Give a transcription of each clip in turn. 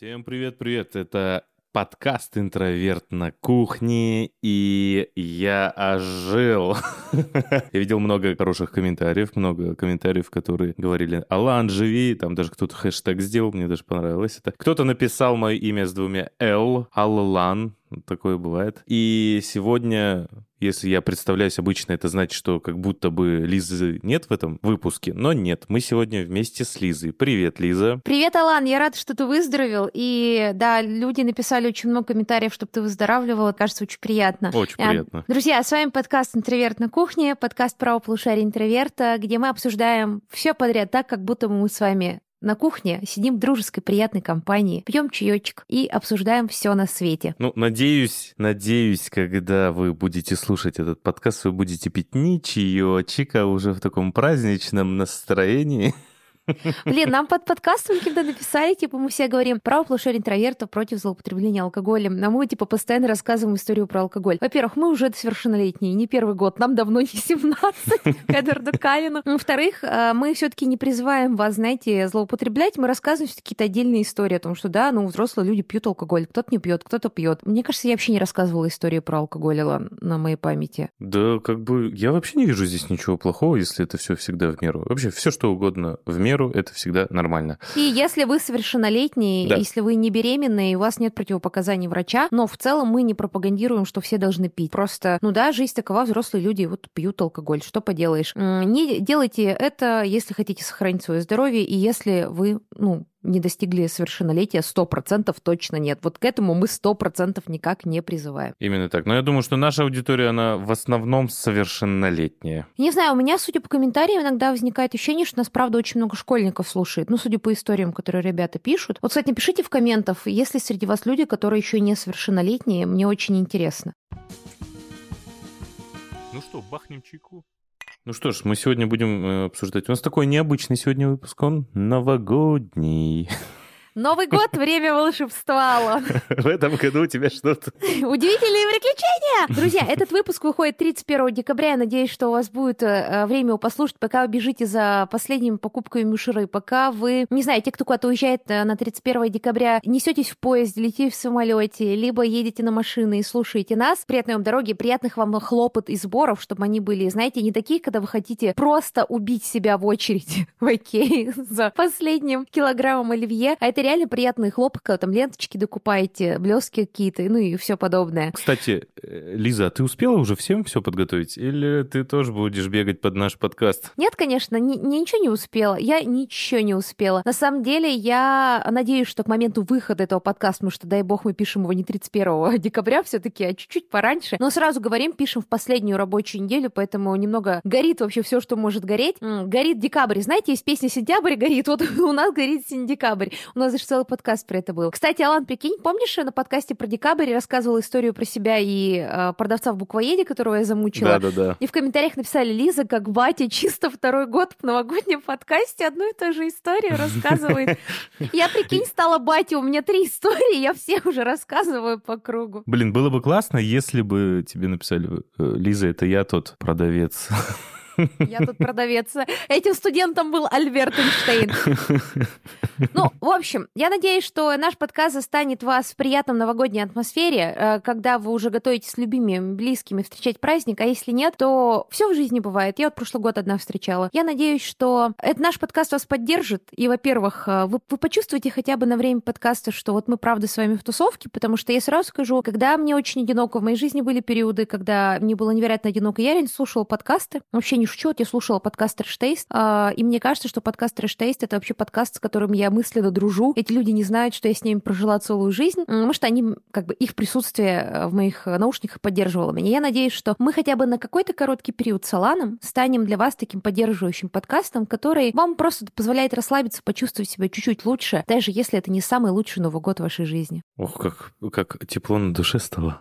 Всем привет-привет, это подкаст «Интроверт на кухне», и я ожил. я видел много хороших комментариев, много комментариев, которые говорили «Алан, живи», там даже кто-то хэштег сделал, мне даже понравилось это. Кто-то написал мое имя с двумя «Л», Аллан, такое бывает. И сегодня, если я представляюсь обычно, это значит, что как будто бы Лизы нет в этом выпуске, но нет, мы сегодня вместе с Лизой. Привет, Лиза. Привет, Алан, я рада, что ты выздоровел. И да, люди написали очень много комментариев, чтобы ты выздоравливал. Кажется, очень приятно. Очень а, приятно. Друзья, с вами подкаст «Интроверт на кухне», подкаст про полушария интроверта, где мы обсуждаем все подряд так, как будто мы с вами на кухне сидим в дружеской, приятной компании, пьем чаечек и обсуждаем все на свете. Ну, надеюсь, надеюсь, когда вы будете слушать этот подкаст, вы будете пить не чаечек, а уже в таком праздничном настроении. Блин, нам под подкастом когда написали, типа, мы все говорим про полушарие интровертов против злоупотребления алкоголем, а мы, типа, постоянно рассказываем историю про алкоголь. Во-первых, мы уже совершеннолетние, не первый год, нам давно не 17, к Эдварду Калину. Во-вторых, э, мы все таки не призываем вас, знаете, злоупотреблять, мы рассказываем какие-то отдельные истории о том, что да, ну, взрослые люди пьют алкоголь, кто-то не пьет, кто-то пьет. Мне кажется, я вообще не рассказывала историю про алкоголь, на моей памяти. Да, как бы, я вообще не вижу здесь ничего плохого, если это все всегда в меру. Вообще, все что угодно в меру меру, это всегда нормально. И если вы совершеннолетний, да. если вы не беременный, у вас нет противопоказаний врача, но в целом мы не пропагандируем, что все должны пить. Просто, ну да, жизнь такова, взрослые люди вот пьют алкоголь, что поделаешь. Не делайте это, если хотите сохранить свое здоровье, и если вы, ну, не достигли совершеннолетия, сто процентов точно нет. Вот к этому мы сто процентов никак не призываем. Именно так. Но я думаю, что наша аудитория, она в основном совершеннолетняя. Не знаю, у меня, судя по комментариям, иногда возникает ощущение, что нас, правда, очень много школьников слушает. Ну, судя по историям, которые ребята пишут. Вот, кстати, напишите в комментах, если среди вас люди, которые еще не совершеннолетние, мне очень интересно. Ну что, бахнем чайку? Ну что ж, мы сегодня будем э, обсуждать. У нас такой необычный сегодня выпуск, он новогодний. Новый год, время волшебства, В этом году у тебя что-то... Удивительные приключения! Друзья, этот выпуск выходит 31 декабря. Я надеюсь, что у вас будет э, время его послушать, пока вы бежите за последними покупками мишуры, пока вы, не знаю, те, кто куда-то уезжает э, на 31 декабря, несетесь в поезде, летите в самолете, либо едете на машины и слушаете нас. Приятной вам дороги, приятных вам хлопот и сборов, чтобы они были, знаете, не такие, когда вы хотите просто убить себя в очереди в Окей за последним килограммом оливье, а это реально приятные хлопка, там ленточки докупаете, блески какие-то, ну и все подобное. Кстати, э, Лиза, а ты успела уже всем все подготовить? Или ты тоже будешь бегать под наш подкаст? Нет, конечно, ни, ничего не успела. Я ничего не успела. На самом деле, я надеюсь, что к моменту выхода этого подкаста, потому что, дай бог, мы пишем его не 31 декабря все-таки, а чуть-чуть пораньше. Но сразу говорим, пишем в последнюю рабочую неделю, поэтому немного горит вообще все, что может гореть. Горит декабрь. Знаете, есть песня «Сентябрь горит», вот у нас горит декабрь. У нас даже целый подкаст про это был. Кстати, Алан, прикинь, помнишь, на подкасте про декабрь рассказывала историю про себя и э, продавца в буквоеде, которого я замучила? Да-да-да. И в комментариях написали, Лиза, как батя, чисто второй год в новогоднем подкасте одну и ту же историю рассказывает. Я, прикинь, стала батя, у меня три истории, я все уже рассказываю по кругу. Блин, было бы классно, если бы тебе написали, «Э, Лиза, это я тот продавец. Я тут продавец. Этим студентом был Альберт Эйнштейн. Ну, в общем, я надеюсь, что наш подкаст застанет вас в приятном новогодней атмосфере, э, когда вы уже готовитесь с любимыми, близкими встречать праздник, а если нет, то все в жизни бывает. Я вот прошлый год одна встречала. Я надеюсь, что этот наш подкаст вас поддержит, и, во-первых, э, вы, вы почувствуете хотя бы на время подкаста, что вот мы правда с вами в тусовке, потому что я сразу скажу, когда мне очень одиноко, в моей жизни были периоды, когда мне было невероятно одиноко, я реально слушала подкасты, вообще не шучу, вот я слушала подкаст Trash Taste, а, и мне кажется, что подкаст Trash Taste — это вообще подкаст, с которым я мысленно дружу. Эти люди не знают, что я с ними прожила целую жизнь, потому что они, как бы, их присутствие э, в моих наушниках поддерживало меня. Я надеюсь, что мы хотя бы на какой-то короткий период с Аланом станем для вас таким поддерживающим подкастом, который вам просто позволяет расслабиться, почувствовать себя чуть-чуть лучше, даже если это не самый лучший Новый год в вашей жизни. Ох, как, как тепло на душе стало.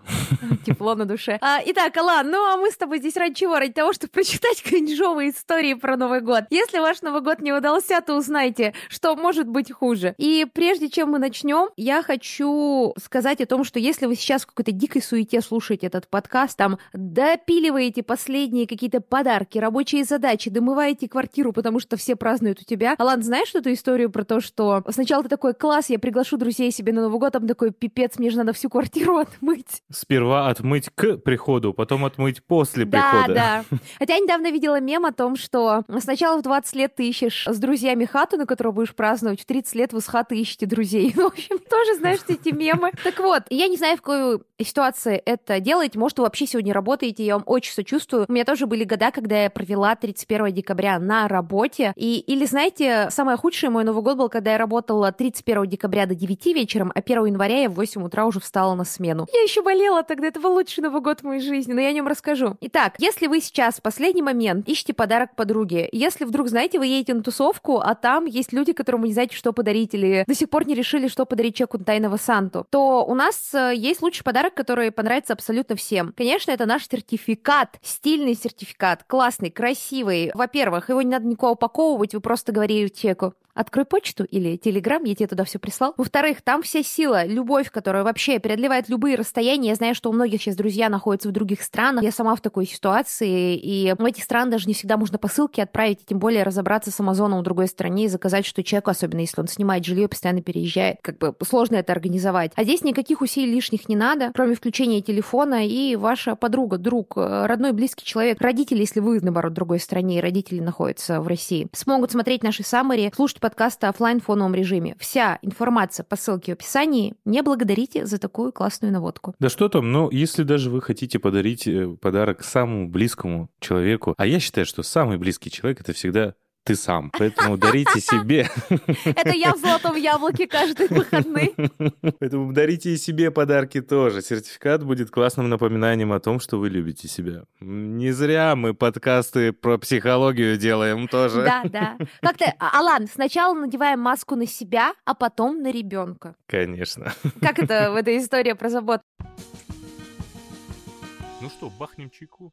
Тепло на душе. А, итак, Алан, ну а мы с тобой здесь ради чего? Ради того, чтобы прочитать кринжовые истории про Новый год. Если ваш Новый год не удался, то узнайте, что может быть хуже. И прежде чем мы начнем, я хочу сказать о том, что если вы сейчас в какой-то дикой суете слушаете этот подкаст, там допиливаете последние какие-то подарки, рабочие задачи, домываете квартиру, потому что все празднуют у тебя. Алан, знаешь эту историю про то, что сначала ты такой, класс, я приглашу друзей себе на Новый год, там такой, пипец, мне же надо всю квартиру отмыть. Сперва отмыть к приходу, потом отмыть после Да, прихода. да. Хотя я недавно видела мем о том, что сначала в 20 лет ты ищешь с друзьями хату, на которую будешь праздновать, в 30 лет вы с хаты ищете друзей. Ну, в общем, тоже знаешь эти мемы. Так вот, я не знаю, в какой ситуации это делаете. Может, вы вообще сегодня работаете, я вам очень сочувствую. У меня тоже были года, когда я провела 31 декабря на работе. И, или, знаете, самое худшее мой Новый год был, когда я работала 31 декабря до 9 вечером, а 1 января я в 8 утра уже встала на смену. Я еще болела тогда, это был лучший Новый год в моей жизни, но я о нем расскажу. Итак, если вы сейчас в последний момент ищете подарок подруге, если вдруг, знаете, вы едете на тусовку, а там есть люди, которым вы не знаете, что подарить, или до сих пор не решили, что подарить человеку тайного Санту, то у нас э, есть лучший подарок, который понравится абсолютно всем. Конечно, это наш сертификат, стильный сертификат, классный, красивый. Во-первых, его не надо никого упаковывать, вы просто говорите человеку, открой почту или телеграм, я тебе туда все прислал. Во-вторых, там вся сила, любовь, которая вообще преодолевает любые расстояния. Я знаю, что у многих сейчас друзья находятся в других странах. Я сама в такой ситуации, и в этих странах даже не всегда можно посылки отправить, и тем более разобраться с Амазоном в другой стране и заказать, что человеку, особенно если он снимает жилье, постоянно переезжает, как бы сложно это организовать. А здесь никаких усилий лишних не надо, кроме включения телефона и ваша подруга, друг, э, родной, близкий человек, родители, если вы, наоборот, в другой стране, и родители находятся в России, смогут смотреть наши саммари, слушать подкасты офлайн в фоновом режиме. Вся информация по ссылке в описании. Не благодарите за такую классную наводку. Да что там, ну, если даже вы хотите подарить э, подарок самому близкому человеку, а я считаю, что самый близкий человек — это всегда ты сам. Поэтому дарите себе. Это я в золотом яблоке каждые выходные. Поэтому дарите и себе подарки тоже. Сертификат будет классным напоминанием о том, что вы любите себя. Не зря мы подкасты про психологию делаем тоже. Да, да. Как-то, А- Алан, сначала надеваем маску на себя, а потом на ребенка. Конечно. Как это в этой истории про заботу? Ну что, бахнем чайку?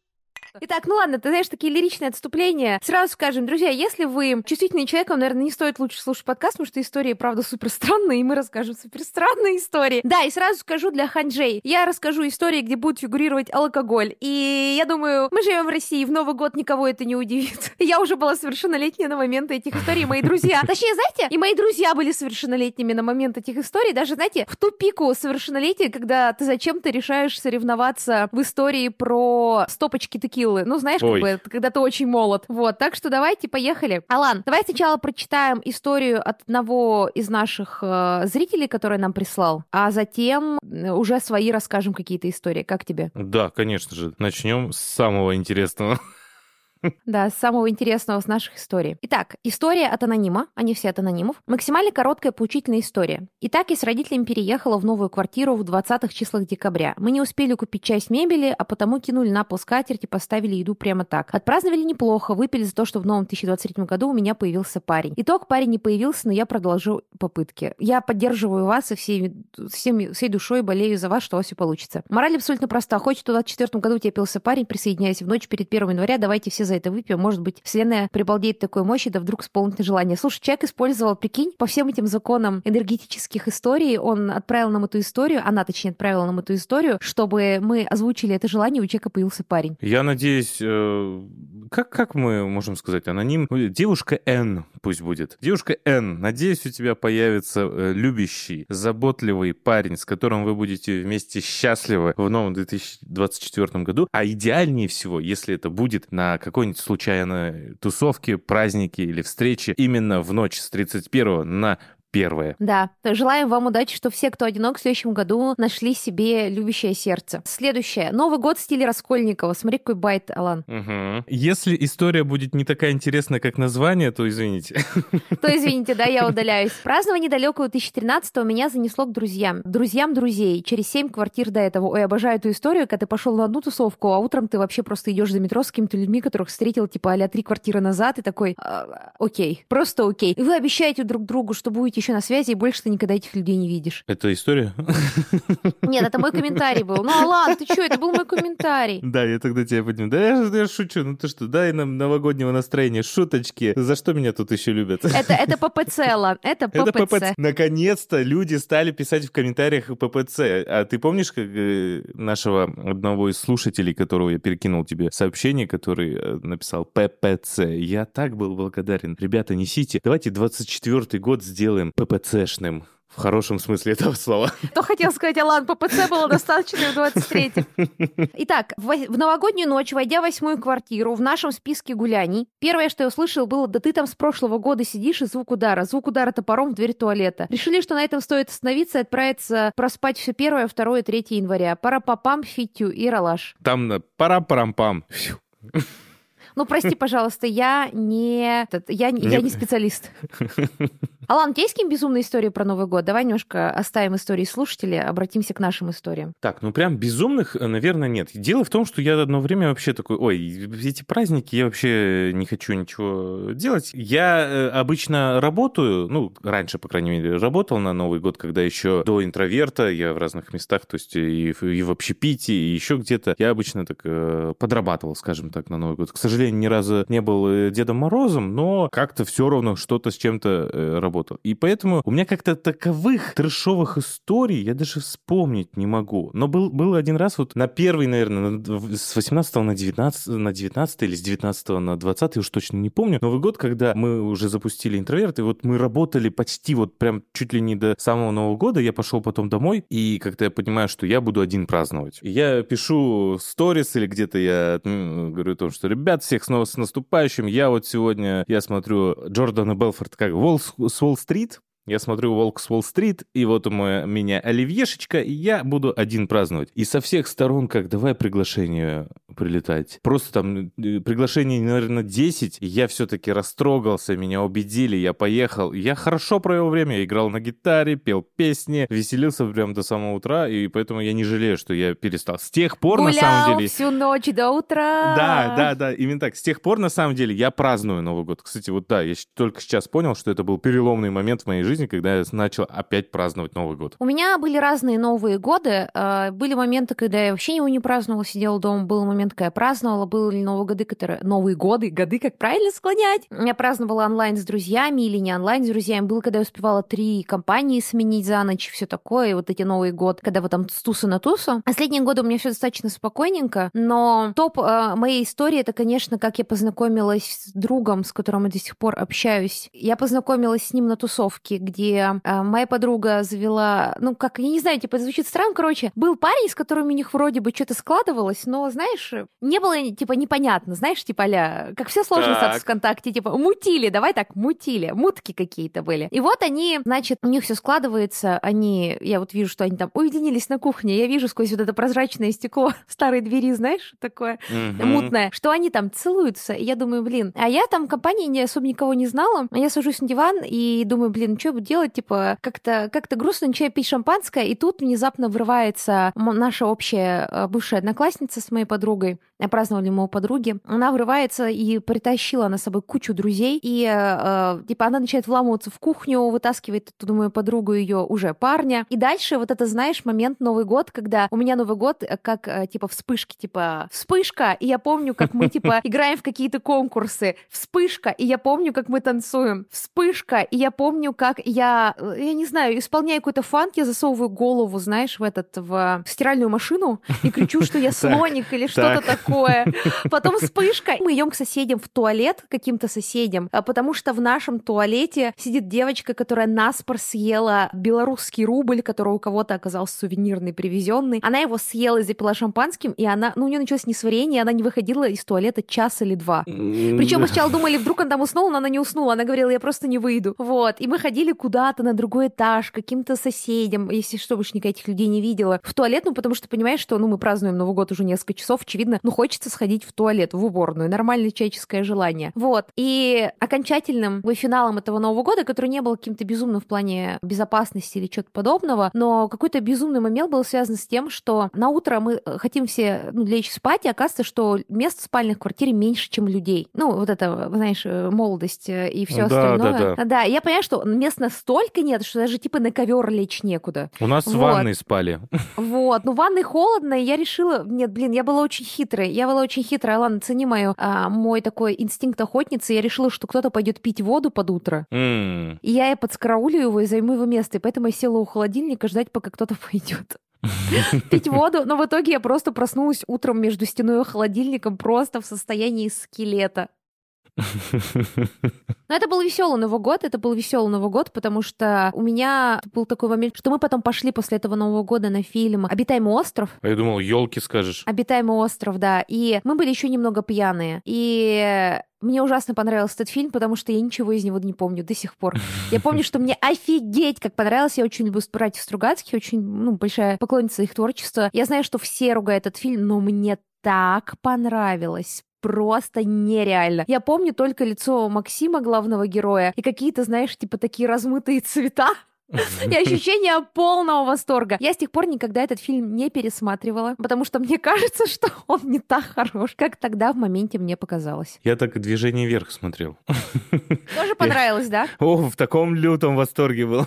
Итак, ну ладно, ты знаешь, такие лиричные отступления. Сразу скажем, друзья, если вы чувствительный человек, вам, наверное, не стоит лучше слушать подкаст, потому что истории, правда, супер странные, и мы расскажем супер странные истории. Да, и сразу скажу для Ханджей. Я расскажу истории, где будет фигурировать алкоголь. И я думаю, мы живем в России, в Новый год никого это не удивит. Я уже была совершеннолетняя на момент этих историй, мои друзья. Точнее, знаете, и мои друзья были совершеннолетними на момент этих историй. Даже, знаете, в ту пику совершеннолетия, когда ты зачем-то решаешь соревноваться в истории про стопочки текилы. Ну, знаешь, как Ой. бы, это когда ты очень молод. Вот, так что давайте, поехали. Алан, давай сначала прочитаем историю от одного из наших э, зрителей, который нам прислал, а затем э, уже свои расскажем какие-то истории. Как тебе? Да, конечно же. Начнем с самого интересного. Да, самого интересного с наших историй. Итак, история от анонима, они все от анонимов. Максимально короткая поучительная история. Итак, я с родителями переехала в новую квартиру в 20-х числах декабря. Мы не успели купить часть мебели, а потому кинули на пол скатерть и поставили еду прямо так. Отпраздновали неплохо, выпили за то, что в новом 2023 году у меня появился парень. Итог, парень не появился, но я продолжу попытки. Я поддерживаю вас и всей, всем, всей душой болею за вас, что у вас все получится. Мораль абсолютно проста. Хочешь, в 2024 году у тебя появился парень, присоединяйся в ночь перед 1 января, давайте все за это выпьем. Может быть, вселенная прибалдеет такой мощи, да вдруг исполнит желание. Слушай, человек использовал, прикинь, по всем этим законам энергетических историй, он отправил нам эту историю, она, точнее, отправила нам эту историю, чтобы мы озвучили это желание, у человека появился парень. Я надеюсь, э, как, как мы можем сказать, аноним? Девушка Н пусть будет. Девушка Н, надеюсь, у тебя появится э, любящий, заботливый парень, с которым вы будете вместе счастливы в новом 2024 году. А идеальнее всего, если это будет на какой-нибудь случайной тусовке, празднике или встрече именно в ночь с 31 на первое. Да, желаем вам удачи, что все, кто одинок, в следующем году нашли себе любящее сердце. Следующее. Новый год в стиле Раскольникова. Смотри, какой байт, Алан. Мгм. Если история будет не такая интересная, как название, то извините. То, извините, да, я удаляюсь. Празднование далекого 2013-го меня занесло к друзьям. Друзьям друзей. Через семь квартир до этого. Ой, обожаю эту историю, когда ты пошел на одну тусовку, а утром ты вообще просто идешь за метро с какими-то людьми, которых встретил, типа, а три квартиры назад, и такой, «А, окей, просто окей. И вы обещаете друг другу, что будете еще на связи, и больше ты никогда этих людей не видишь. Это история? Нет, это мой комментарий был. Ну, Алан, ты что, это был мой комментарий. Да, я тогда тебя понимаю. Да я, я шучу, ну ты что, дай нам новогоднего настроения, шуточки. За что меня тут еще любят? Это, это ППЦ, Алан, это ППЦ. Это ППЦ. Наконец-то люди стали писать в комментариях ППЦ. А ты помнишь, как э, нашего одного из слушателей, которого я перекинул тебе сообщение, который э, написал ППЦ? Я так был благодарен. Ребята, несите. Давайте 24-й год сделаем ППЦшным. В хорошем смысле этого слова. То хотел сказать, Алан, ППЦ было достаточно в 23-м. Итак, в новогоднюю ночь, войдя в восьмую квартиру, в нашем списке гуляний, первое, что я услышал, было, да ты там с прошлого года сидишь, и звук удара. Звук удара топором в дверь туалета. Решили, что на этом стоит остановиться и отправиться проспать все первое, второе, третье января. Пара папам, фитю и ралаш. Там пара-парам-пам. Ну, прости, пожалуйста, я не, я, не... я не специалист. Алан, у тебя есть какие безумные истории про Новый год? Давай немножко оставим истории слушателей, обратимся к нашим историям. Так, ну прям безумных, э, наверное, нет. Дело в том, что я одно время вообще такой, ой, эти праздники, я вообще не хочу ничего делать. Я э, обычно работаю, ну, раньше, по крайней мере, работал на Новый год, когда еще до интроверта, я в разных местах, то есть и, и в общепите, и еще где-то. Я обычно так э, подрабатывал, скажем так, на Новый год. К сожалению, ни разу не был Дедом Морозом, но как-то все равно что-то с чем-то работал работал. И поэтому у меня как-то таковых трешовых историй я даже вспомнить не могу. Но был, был один раз вот на первый, наверное, с 18 на 19, на 19 или с 19 на 20, я уж точно не помню, Новый год, когда мы уже запустили интроверт, и вот мы работали почти вот прям чуть ли не до самого Нового года, я пошел потом домой, и как-то я понимаю, что я буду один праздновать. И я пишу сторис или где-то я говорю о том, что, ребят, всех снова с наступающим, я вот сегодня, я смотрю Джордана Белфорд как Волк с Уолл-стрит, я смотрю «Волк с Уолл-стрит», и вот у меня оливьешечка, и я буду один праздновать. И со всех сторон, как давай приглашение прилетать. Просто там э, приглашений, наверное, 10, и я все-таки растрогался, меня убедили, я поехал. Я хорошо провел время, я играл на гитаре, пел песни, веселился прям до самого утра, и поэтому я не жалею, что я перестал. С тех пор, Гулял на самом деле... всю ночь до утра. Да, да, да, именно так. С тех пор, на самом деле, я праздную Новый год. Кстати, вот да, я только сейчас понял, что это был переломный момент в моей жизни, жизни, когда я начал опять праздновать Новый год? У меня были разные Новые годы. А, были моменты, когда я вообще его не праздновала, сидела дома. Был момент, когда я праздновала. Были Новые годы, которые... Новые годы? Годы, как правильно склонять? Я праздновала онлайн с друзьями или не онлайн с друзьями. Было, когда я успевала три компании сменить за ночь, все такое. И вот эти Новый год, когда вы там с туса на тусу. Последние годы у меня все достаточно спокойненько, но топ э, моей истории это, конечно, как я познакомилась с другом, с которым я до сих пор общаюсь. Я познакомилась с ним на тусовке, где э, моя подруга завела, ну, как, я не знаю, типа, звучит странно, короче, был парень, с которым у них вроде бы что-то складывалось, но, знаешь, не было, типа, непонятно, знаешь, типа, а как все сложно так. статус ВКонтакте, типа, мутили, давай так, мутили, мутки какие-то были. И вот они, значит, у них все складывается, они, я вот вижу, что они там уединились на кухне, я вижу сквозь вот это прозрачное стекло старой двери, знаешь, такое угу. мутное, что они там целуются, и я думаю, блин, а я там в компании не особо никого не знала, а я сажусь на диван и думаю, блин, что делать, типа, как-то как грустно, начинаю пить шампанское, и тут внезапно врывается наша общая э, бывшая одноклассница с моей подругой, праздновали мы у подруги, она врывается и притащила на собой кучу друзей, и, э, типа, она начинает вламываться в кухню, вытаскивает оттуда мою подругу ее уже парня, и дальше вот это, знаешь, момент Новый год, когда у меня Новый год э, как, э, типа, вспышки, типа, вспышка, и я помню, как мы, типа, играем в какие-то конкурсы, вспышка, и я помню, как мы танцуем, вспышка, и я помню, как я, я не знаю, исполняю какой-то фанк, я засовываю голову, знаешь, в этот, в стиральную машину и кричу, что я слоник или что-то такое. Потом вспышка. Мы идем к соседям в туалет, каким-то соседям, а потому что в нашем туалете сидит девочка, которая наспор съела белорусский рубль, который у кого-то оказался сувенирный, привезенный. Она его съела и запила шампанским, и она, ну, у нее началось несварение, она не выходила из туалета час или два. Причем мы сначала думали, вдруг он там уснул, но она не уснула. Она говорила, я просто не выйду. Вот. И мы ходили куда-то на другой этаж, каким-то соседям, если что, больше никаких людей не видела, в туалет, ну, потому что понимаешь, что, ну, мы празднуем Новый год уже несколько часов, очевидно, ну, хочется сходить в туалет, в уборную. Нормальное человеческое желание. Вот. И окончательным финалом этого Нового года, который не был каким-то безумным в плане безопасности или чего-то подобного, но какой-то безумный момент был связан с тем, что на утро мы э, хотим все ну, лечь спать, и оказывается, что мест в спальных квартире меньше, чем людей. Ну, вот это, знаешь, э, молодость э, и все да, остальное. Да, да. да, я понимаю, что мест настолько нет, что даже типа на ковер лечь некуда. У нас Вот. в ванной спали. Вот, ну в ванной холодно, и я решила, нет, блин, я была очень хитрой, я была очень хитрая, ладно, цени мою, а, мой такой инстинкт охотницы, я решила, что кто-то пойдет пить воду под утро, М. и я и подскараулю его и займу его место, и поэтому я села у холодильника ждать, пока кто-то пойдет пить воду, но в итоге я просто проснулась утром между стеной и холодильником просто в состоянии скелета. Но это был веселый Новый год, это был веселый Новый год, потому что у меня был такой момент, что мы потом пошли после этого Нового года на фильм «Обитаемый остров». А я думал, елки скажешь. «Обитаемый остров», да. И мы были еще немного пьяные. И мне ужасно понравился этот фильм, потому что я ничего из него не помню до сих пор. Я помню, что мне офигеть как понравился. Я очень люблю братьев Стругацких, очень ну, большая поклонница их творчества. Я знаю, что все ругают этот фильм, но мне так понравилось просто нереально. Я помню только лицо Максима, главного героя, и какие-то, знаешь, типа такие размытые цвета. И ощущение полного восторга. Я с тех пор никогда этот фильм не пересматривала, потому что мне кажется, что он не так хорош, как тогда в моменте мне показалось. Я так «Движение вверх» смотрел. Тоже понравилось, да? О, в таком лютом восторге был.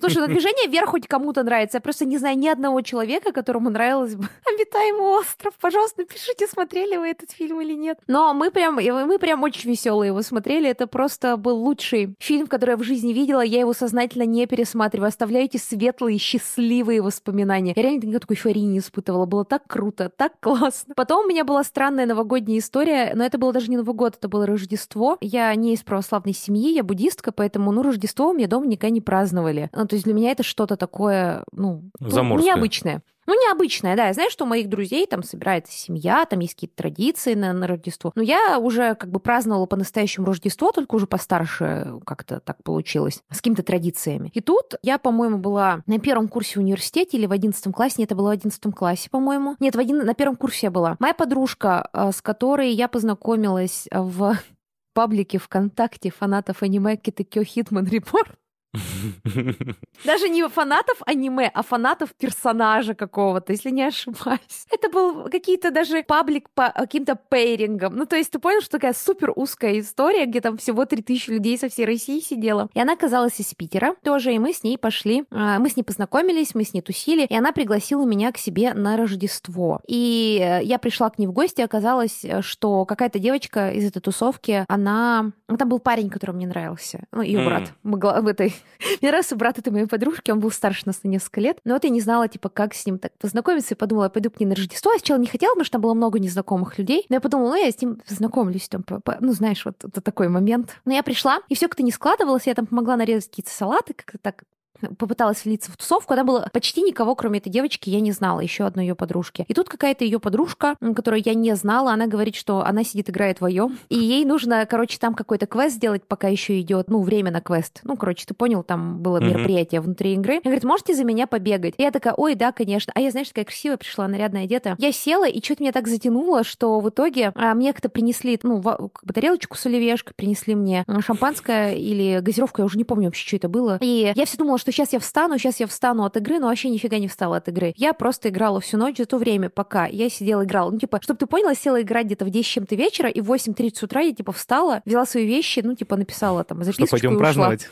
Слушай, ну движение вверх хоть кому-то нравится. Я просто не знаю ни одного человека, которому нравилось бы «Обитаемый остров». Пожалуйста, напишите, смотрели вы этот фильм или нет. Но мы прям, мы прям очень веселые его смотрели. Это просто был лучший фильм, который я в жизни видела. Я его сознательно не пересматриваю. Оставляйте светлые, счастливые воспоминания. Я реально никакой эйфории не испытывала. Было так круто, так классно. Потом у меня была странная новогодняя история, но это был даже не Новый год, это было Рождество. Я не из православной семьи, я буддистка, поэтому, ну, Рождество у меня дома никогда не праздновали. Ну, то есть для меня это что-то такое, ну, ну, Заморское. необычное. Ну, необычное, да. Я знаю, что у моих друзей там собирается семья, там есть какие-то традиции на, на Рождество. Но я уже как бы праздновала по-настоящему Рождество, только уже постарше как-то так получилось, с какими-то традициями. И тут я, по-моему, была на первом курсе в университете или в одиннадцатом классе. Нет, это было в одиннадцатом классе, по-моему. Нет, в один... на первом курсе я была. Моя подружка, э, с которой я познакомилась в паблике ВКонтакте фанатов аниме Китекё Хитман Репорт. Даже не фанатов аниме, а фанатов персонажа какого-то, если не ошибаюсь. Это был какие-то даже паблик по каким-то пейрингам. Ну, то есть ты понял, что такая супер узкая история, где там всего 3000 людей со всей России сидела. И она оказалась из Питера тоже, и мы с ней пошли. а, Мы с ней познакомились, мы с ней тусили, и она пригласила меня к себе на Рождество. И э, я пришла к ней в гости, оказалось, э, что какая-то девочка из этой тусовки, она... ну, Там был парень, который мне нравился. Ну, ее брат. Мы в этой мне нравился брат этой моей подружки, он был старше нас на несколько лет. Но вот я не знала, типа, как с ним так познакомиться, и подумала, я пойду к ней на Рождество. Я сначала не хотела, потому что там было много незнакомых людей. Но я подумала, ну, я с ним познакомлюсь, там, по- по- ну, знаешь, вот это такой момент. Но я пришла, и все как-то не складывалось, я там помогла нарезать какие-то салаты, как-то так попыталась влиться в тусовку, она была почти никого, кроме этой девочки, я не знала, еще одной ее подружки. И тут какая-то ее подружка, которую я не знала, она говорит, что она сидит, играет вдвоем, и ей нужно, короче, там какой-то квест сделать, пока еще идет, ну, время на квест. Ну, короче, ты понял, там было Мгм. мероприятие внутри игры. Она говорит, можете за меня побегать? И я такая, ой, да, конечно. А я, знаешь, такая красивая пришла, нарядная одета. Я села, и что-то меня так затянуло, что в итоге а, мне как-то принесли, ну, ва- как бы тарелочку с оливьешкой, принесли мне шампанское или газировку, я уже не помню вообще, что это было. И я все думала, что сейчас я встану, сейчас я встану от игры, но вообще нифига не встала от игры. Я просто играла всю ночь за то время, пока я сидела играла. Ну, типа, чтобы ты поняла, села играть где-то в 10 с чем-то вечера, и в 8.30 утра я, типа, встала, взяла свои вещи, ну, типа, написала там Что, записочку и пойдем ушла. праздновать?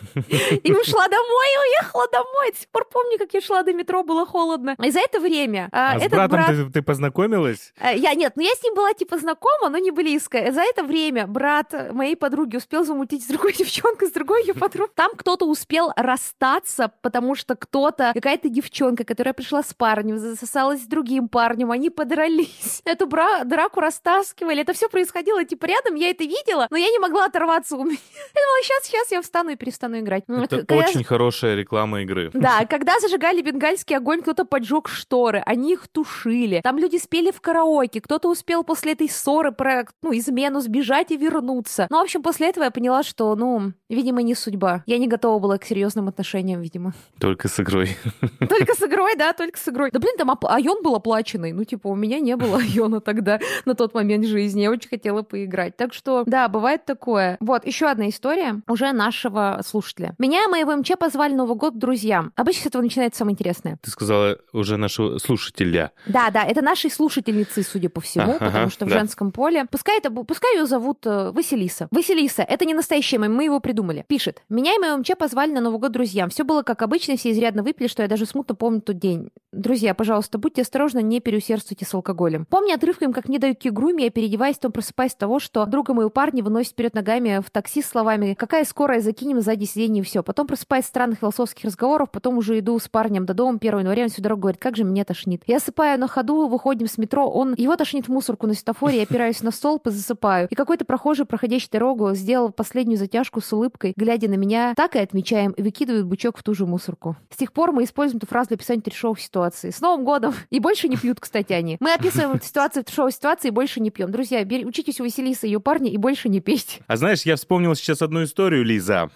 И ушла домой, и уехала домой. До сих пор помню, как я шла до метро, было холодно. И за это время а, А с братом брат... ты, ты познакомилась? Э, Я нет, ну я с ним была типа знакома, но не близко. За это время брат моей подруги успел замутить с другой девчонкой, с другой ее подругой. Там кто-то успел расстаться, потому что кто-то, какая-то девчонка, которая пришла с парнем, засосалась с другим парнем, они подрались. Эту бра- драку растаскивали. Это все происходило типа рядом, я это видела, но я не могла оторваться у меня. Я думала, сейчас, сейчас я встану и перестану играть. Ну, Это когда- очень хорошая реклама игры. да, когда зажигали бенгальский огонь, кто-то поджег шторы, они их тушили. Там люди спели в караоке, кто-то успел после этой ссоры про ну, измену сбежать и вернуться. Ну, в общем, после этого я поняла, что, ну, видимо, не судьба. Я не готова была к серьезным отношениям, видимо. Видимо. Только с игрой. Только с игрой, да, только с игрой. Да блин, там Айон был оплаченный. Ну, типа, у меня не было Айона тогда на тот момент жизни. Я очень хотела поиграть. Так что, да, бывает такое. Вот, еще одна история уже нашего слушателя. Меня и моего МЧ позвали Новый год друзьям. Обычно с этого начинается самое интересное. Ты сказала уже нашего слушателя. Да, да, это нашей слушательницы, судя по всему, а, потому ага, что в да. женском поле. Пускай это, пускай ее зовут э, Василиса. Василиса, это не настоящее имя, мы его придумали. Пишет. Меня и моего МЧ позвали на Новый год друзьям. Все было как обычно, все изрядно выпили, что я даже смутно помню тот день. Друзья, пожалуйста, будьте осторожны, не переусердствуйте с алкоголем. Помню отрывком, как мне дают кигруми, я переодеваюсь, потом просыпаюсь от того, что друга моего парня выносит вперед ногами в такси с словами «Какая скорая, закинем сзади сиденье» и все. Потом просыпаюсь от странных философских разговоров, потом уже иду с парнем до дома 1 января, он всю дорогу говорит, как же меня тошнит. Я осыпаю на ходу, выходим с метро, он, его тошнит в мусорку на светофоре, я опираюсь на столб и засыпаю. И какой-то прохожий, проходящий дорогу, сделал последнюю затяжку с улыбкой, глядя на меня, так и отмечаем, и выкидывает бычок в ту же мусорку. С тех пор мы используем эту фразу для описания трешовых ситуаций. С Новым годом! И больше не пьют, кстати, они. Мы описываем ситуацию в трешовой ситуации и больше не пьем. Друзья, бери, учитесь у Василисы и ее парня и больше не пейте. А знаешь, я вспомнил сейчас одну историю, Лиза,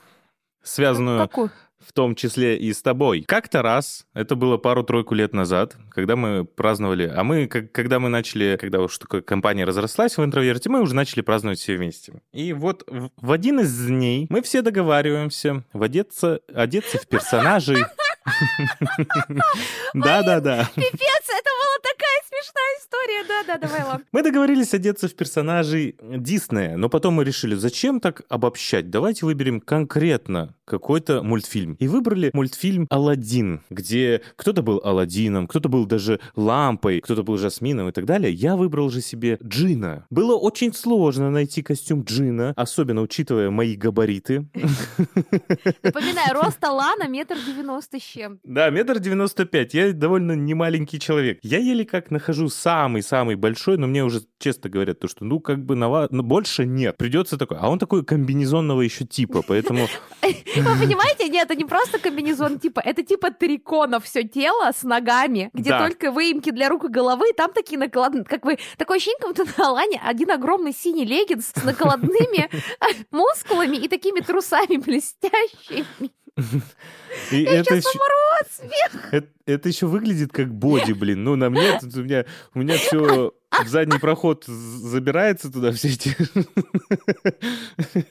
связанную... Какую? В том числе и с тобой. Как-то раз, это было пару-тройку лет назад, когда мы праздновали, а мы, как, когда мы начали, когда уж такая компания разрослась в интроверте, мы уже начали праздновать все вместе. И вот в, в один из дней мы все договариваемся одеться, одеться в персонажей. Да-да-да. Пипец, это была такая смешная история. Да-да, давай, ладно. Мы договорились одеться в персонажей Диснея, но потом мы решили, зачем так обобщать? Давайте выберем конкретно какой-то мультфильм. И выбрали мультфильм «Аладдин», где кто-то был Аладдином, кто-то был даже лампой, кто-то был Жасмином и так далее. Я выбрал же себе Джина. Было очень сложно найти костюм Джина, особенно учитывая мои габариты. Напоминаю, рост Алана метр девяносто с чем. Да, метр девяносто пять. Я довольно немаленький человек. Я еле как нахожу самый-самый большой, но мне уже честно говорят, то, что ну как бы на, ну, больше нет. Придется такой. А он такой комбинезонного еще типа, поэтому... Вы понимаете? Нет, это не просто комбинезон типа, это типа трико на все тело с ногами, где да. только выемки для рук и головы, там такие накладные, как вы, такое ощущение, как будто на Алане один огромный синий леггинс с накладными мускулами и такими трусами блестящими. И Я это еще... Это, это еще выглядит как боди, блин. Ну, на мне, тут у меня, у меня все в задний проход забирается туда все эти...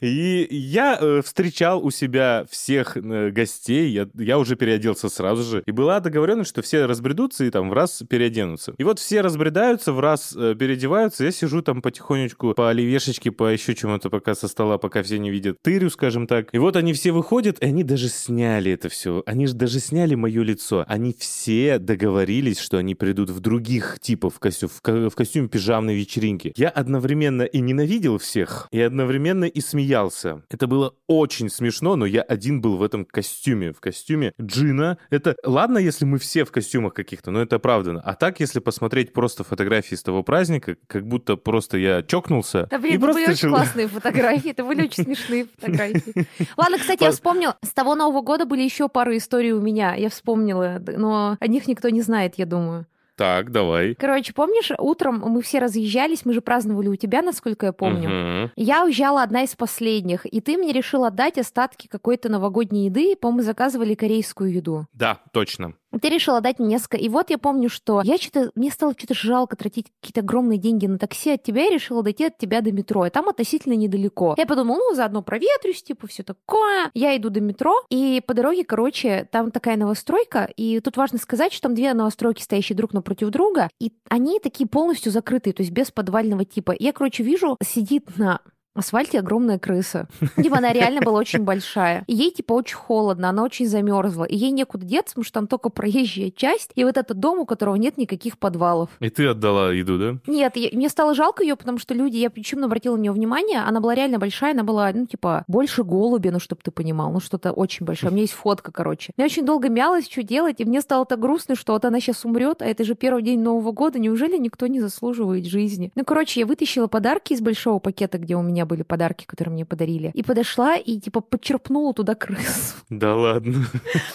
И я э, встречал у себя всех э, гостей, я, я уже переоделся сразу же, и была договоренность, что все разбредутся и там в раз переоденутся. И вот все разбредаются, в раз э, переодеваются, я сижу там потихонечку по оливешечке, по еще чему-то пока со стола, пока все не видят тырю, скажем так. И вот они все выходят, и они даже сняли это все. Они же даже сняли мое лицо. Они все договорились, что они придут в других типов костюм, в костюм костюме пижамной вечеринки. Я одновременно и ненавидел всех, и одновременно и смеялся. Это было очень смешно, но я один был в этом костюме, в костюме Джина. Это ладно, если мы все в костюмах каких-то, но это оправдано. А так, если посмотреть просто фотографии с того праздника, как будто просто я чокнулся. Да, блин, это были решил... очень классные фотографии, это были очень смешные фотографии. Ладно, кстати, я вспомнил, с того Нового года были еще пару историй у меня, я вспомнила, но о них никто не знает, я думаю. Так, давай. Короче, помнишь, утром мы все разъезжались, мы же праздновали у тебя, насколько я помню. Угу. Я уезжала одна из последних, и ты мне решил отдать остатки какой-то новогодней еды, по-моему, заказывали корейскую еду. Да, точно. Ты решила дать мне несколько. И вот я помню, что я что-то, мне стало что-то жалко тратить какие-то огромные деньги на такси от тебя, и решила дойти от тебя до метро. И там относительно недалеко. Я подумала, ну, заодно проветрюсь, типа, все такое. Я иду до метро, и по дороге, короче, там такая новостройка, и тут важно сказать, что там две новостройки, стоящие друг напротив друга, и они такие полностью закрытые, то есть без подвального типа. Я, короче, вижу, сидит на асфальте огромная крыса. Типа она реально была очень большая. И ей типа очень холодно, она очень замерзла. И ей некуда деться, потому что там только проезжая часть. И вот этот дом, у которого нет никаких подвалов. И ты отдала еду, да? Нет, я, мне стало жалко ее, потому что люди, я почему обратила на нее внимание, она была реально большая, она была, ну, типа, больше голуби, ну, чтобы ты понимал, ну, что-то очень большое. У меня есть фотка, короче. Я очень долго мялась, что делать, и мне стало так грустно, что вот она сейчас умрет, а это же первый день Нового года, неужели никто не заслуживает жизни? Ну, короче, я вытащила подарки из большого пакета, где у меня были подарки, которые мне подарили. И подошла и, типа, подчерпнула туда крысу. Да ладно.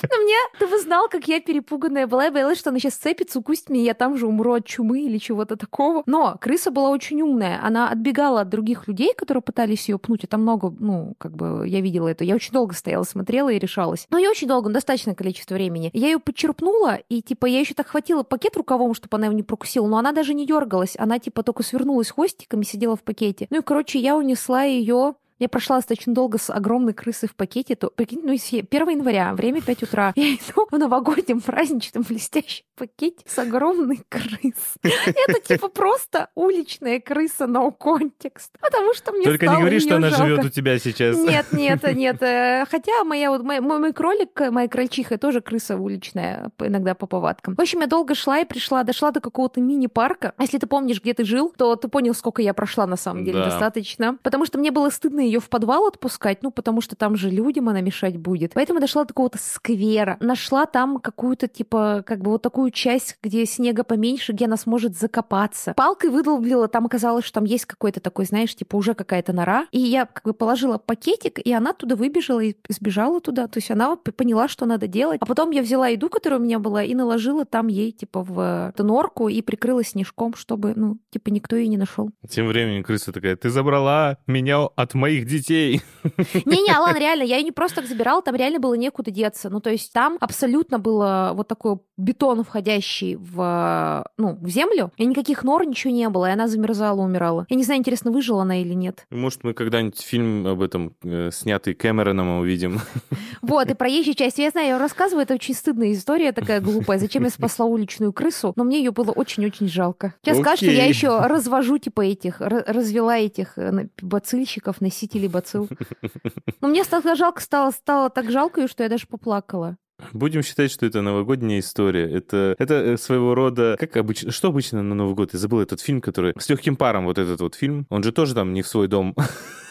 Но мне, ты бы знал, как я перепуганная была. Я боялась, что она сейчас цепится, укусит меня, я там же умру от чумы или чего-то такого. Но крыса была очень умная. Она отбегала от других людей, которые пытались ее пнуть. Это много, ну, как бы, я видела это. Я очень долго стояла, смотрела и решалась. Но я очень долго, достаточное количество времени. Я ее подчерпнула, и, типа, я еще так хватила пакет рукавом, чтобы она его не прокусила. Но она даже не дергалась. Она, типа, только свернулась хвостиком и сидела в пакете. Ну и, короче, я унесла ее я прошла достаточно долго с огромной крысой в пакете. То, прикинь, ну, 1 января, время 5 утра. Я иду в новогоднем праздничном блестящем пакете с огромной крысой. Это типа просто уличная крыса no context. Потому что мне Только не говори, что она живет у тебя сейчас. Нет, нет, нет. Э, хотя моя вот мой, мой кролик, моя крольчиха тоже крыса уличная, иногда по повадкам. В общем, я долго шла и пришла, дошла до какого-то мини-парка. Если ты помнишь, где ты жил, то ты понял, сколько я прошла на самом деле. Да. Достаточно. Потому что мне было стыдно ее в подвал отпускать, ну, потому что там же людям она мешать будет. Поэтому дошла до какого-то сквера, нашла там какую-то, типа, как бы вот такую часть, где снега поменьше, где она сможет закопаться. Палкой выдолбила, там оказалось, что там есть какой-то такой, знаешь, типа уже какая-то нора. И я как бы положила пакетик, и она туда выбежала и сбежала туда. То есть она поняла, что надо делать. А потом я взяла еду, которая у меня была, и наложила там ей, типа, в норку и прикрыла снежком, чтобы, ну, типа, никто ее не нашел. Тем временем крыса такая, ты забрала меня от моих детей. Не-не, Алан, реально, я ее не просто так забирала, там реально было некуда деться. Ну, то есть там абсолютно было вот такой бетон, входящий в, ну, в землю, и никаких нор, ничего не было, и она замерзала, умирала. Я не знаю, интересно, выжила она или нет. Может, мы когда-нибудь фильм об этом, э, снятый Кэмероном, увидим. Вот, и проезжая часть. Я знаю, я рассказываю, это очень стыдная история такая глупая. Зачем я спасла уличную крысу? Но мне ее было очень-очень жалко. Сейчас скажут, что я еще развожу, типа, этих, развела этих э, на- носителей бацил. Но мне стало жалко, стало, стало так жалко что я даже поплакала. Будем считать, что это новогодняя история. Это, это э, своего рода... Как обычно... Что обычно на Новый год? Я забыл этот фильм, который... С легким паром вот этот вот фильм. Он же тоже там не в свой дом.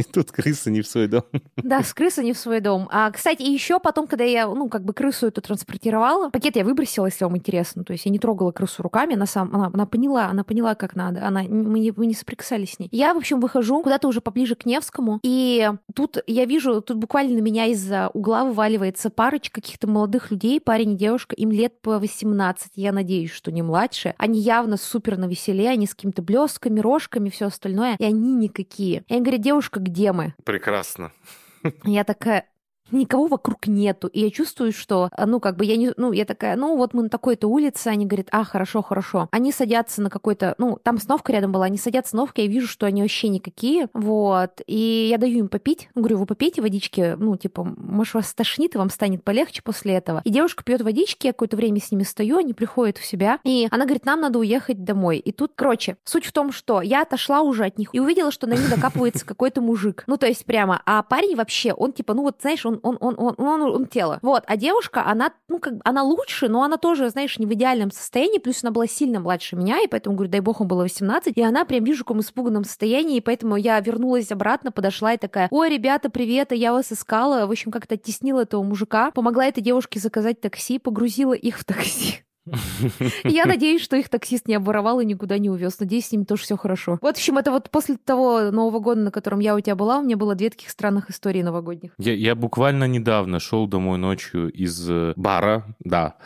И тут крыса не в свой дом. Да, с крысы не в свой дом. А, кстати, еще потом, когда я, ну, как бы крысу эту транспортировала, пакет я выбросила, если вам интересно. То есть я не трогала крысу руками, она сам, она, она поняла, она поняла, как надо. Она, мы, не, мы не соприкасались с ней. Я, в общем, выхожу куда-то уже поближе к Невскому, и тут я вижу, тут буквально на меня из-за угла вываливается парочка каких-то молодых людей, парень и девушка, им лет по 18, я надеюсь, что не младше. Они явно супер на веселе, они с какими-то блесками, рожками, все остальное, и они никакие. Я им говорю, девушка, где мы? Прекрасно. Я такая, никого вокруг нету. И я чувствую, что, а, ну, как бы я не... Ну, я такая, ну, вот мы на такой-то улице. Они говорят, а, хорошо, хорошо. Они садятся на какой-то... Ну, там остановка рядом была. Они садятся остановку, я вижу, что они вообще никакие. Вот. И я даю им попить. Говорю, вы попейте водички. Ну, типа, может, вас тошнит, и вам станет полегче после этого. И девушка пьет водички, я какое-то время с ними стою, они приходят в себя. И она говорит, нам надо уехать домой. И тут, короче, суть в том, что я отошла уже от них и увидела, что на них докапывается какой-то мужик. Ну, то есть прямо. А парень вообще, он типа, ну вот, знаешь, он, он, он, он, он, он тело. Вот. А девушка, она, ну, как она лучше, но она тоже, знаешь, не в идеальном состоянии, плюс она была сильно младше меня, и поэтому, говорю, дай бог, ему было 18, и она прям вижу, в каком испуганном состоянии, и поэтому я вернулась обратно, подошла и такая, ой, ребята, привет, я вас искала, в общем, как-то оттеснила этого мужика, помогла этой девушке заказать такси, погрузила их в такси. Я надеюсь, что их таксист не обворовал и никуда не увез. Надеюсь, с ними тоже все хорошо. Вот, в общем, это вот после того Нового года, на котором я у тебя была, у меня было две таких странных истории новогодних. Я, я буквально недавно шел домой ночью из э, бара, да.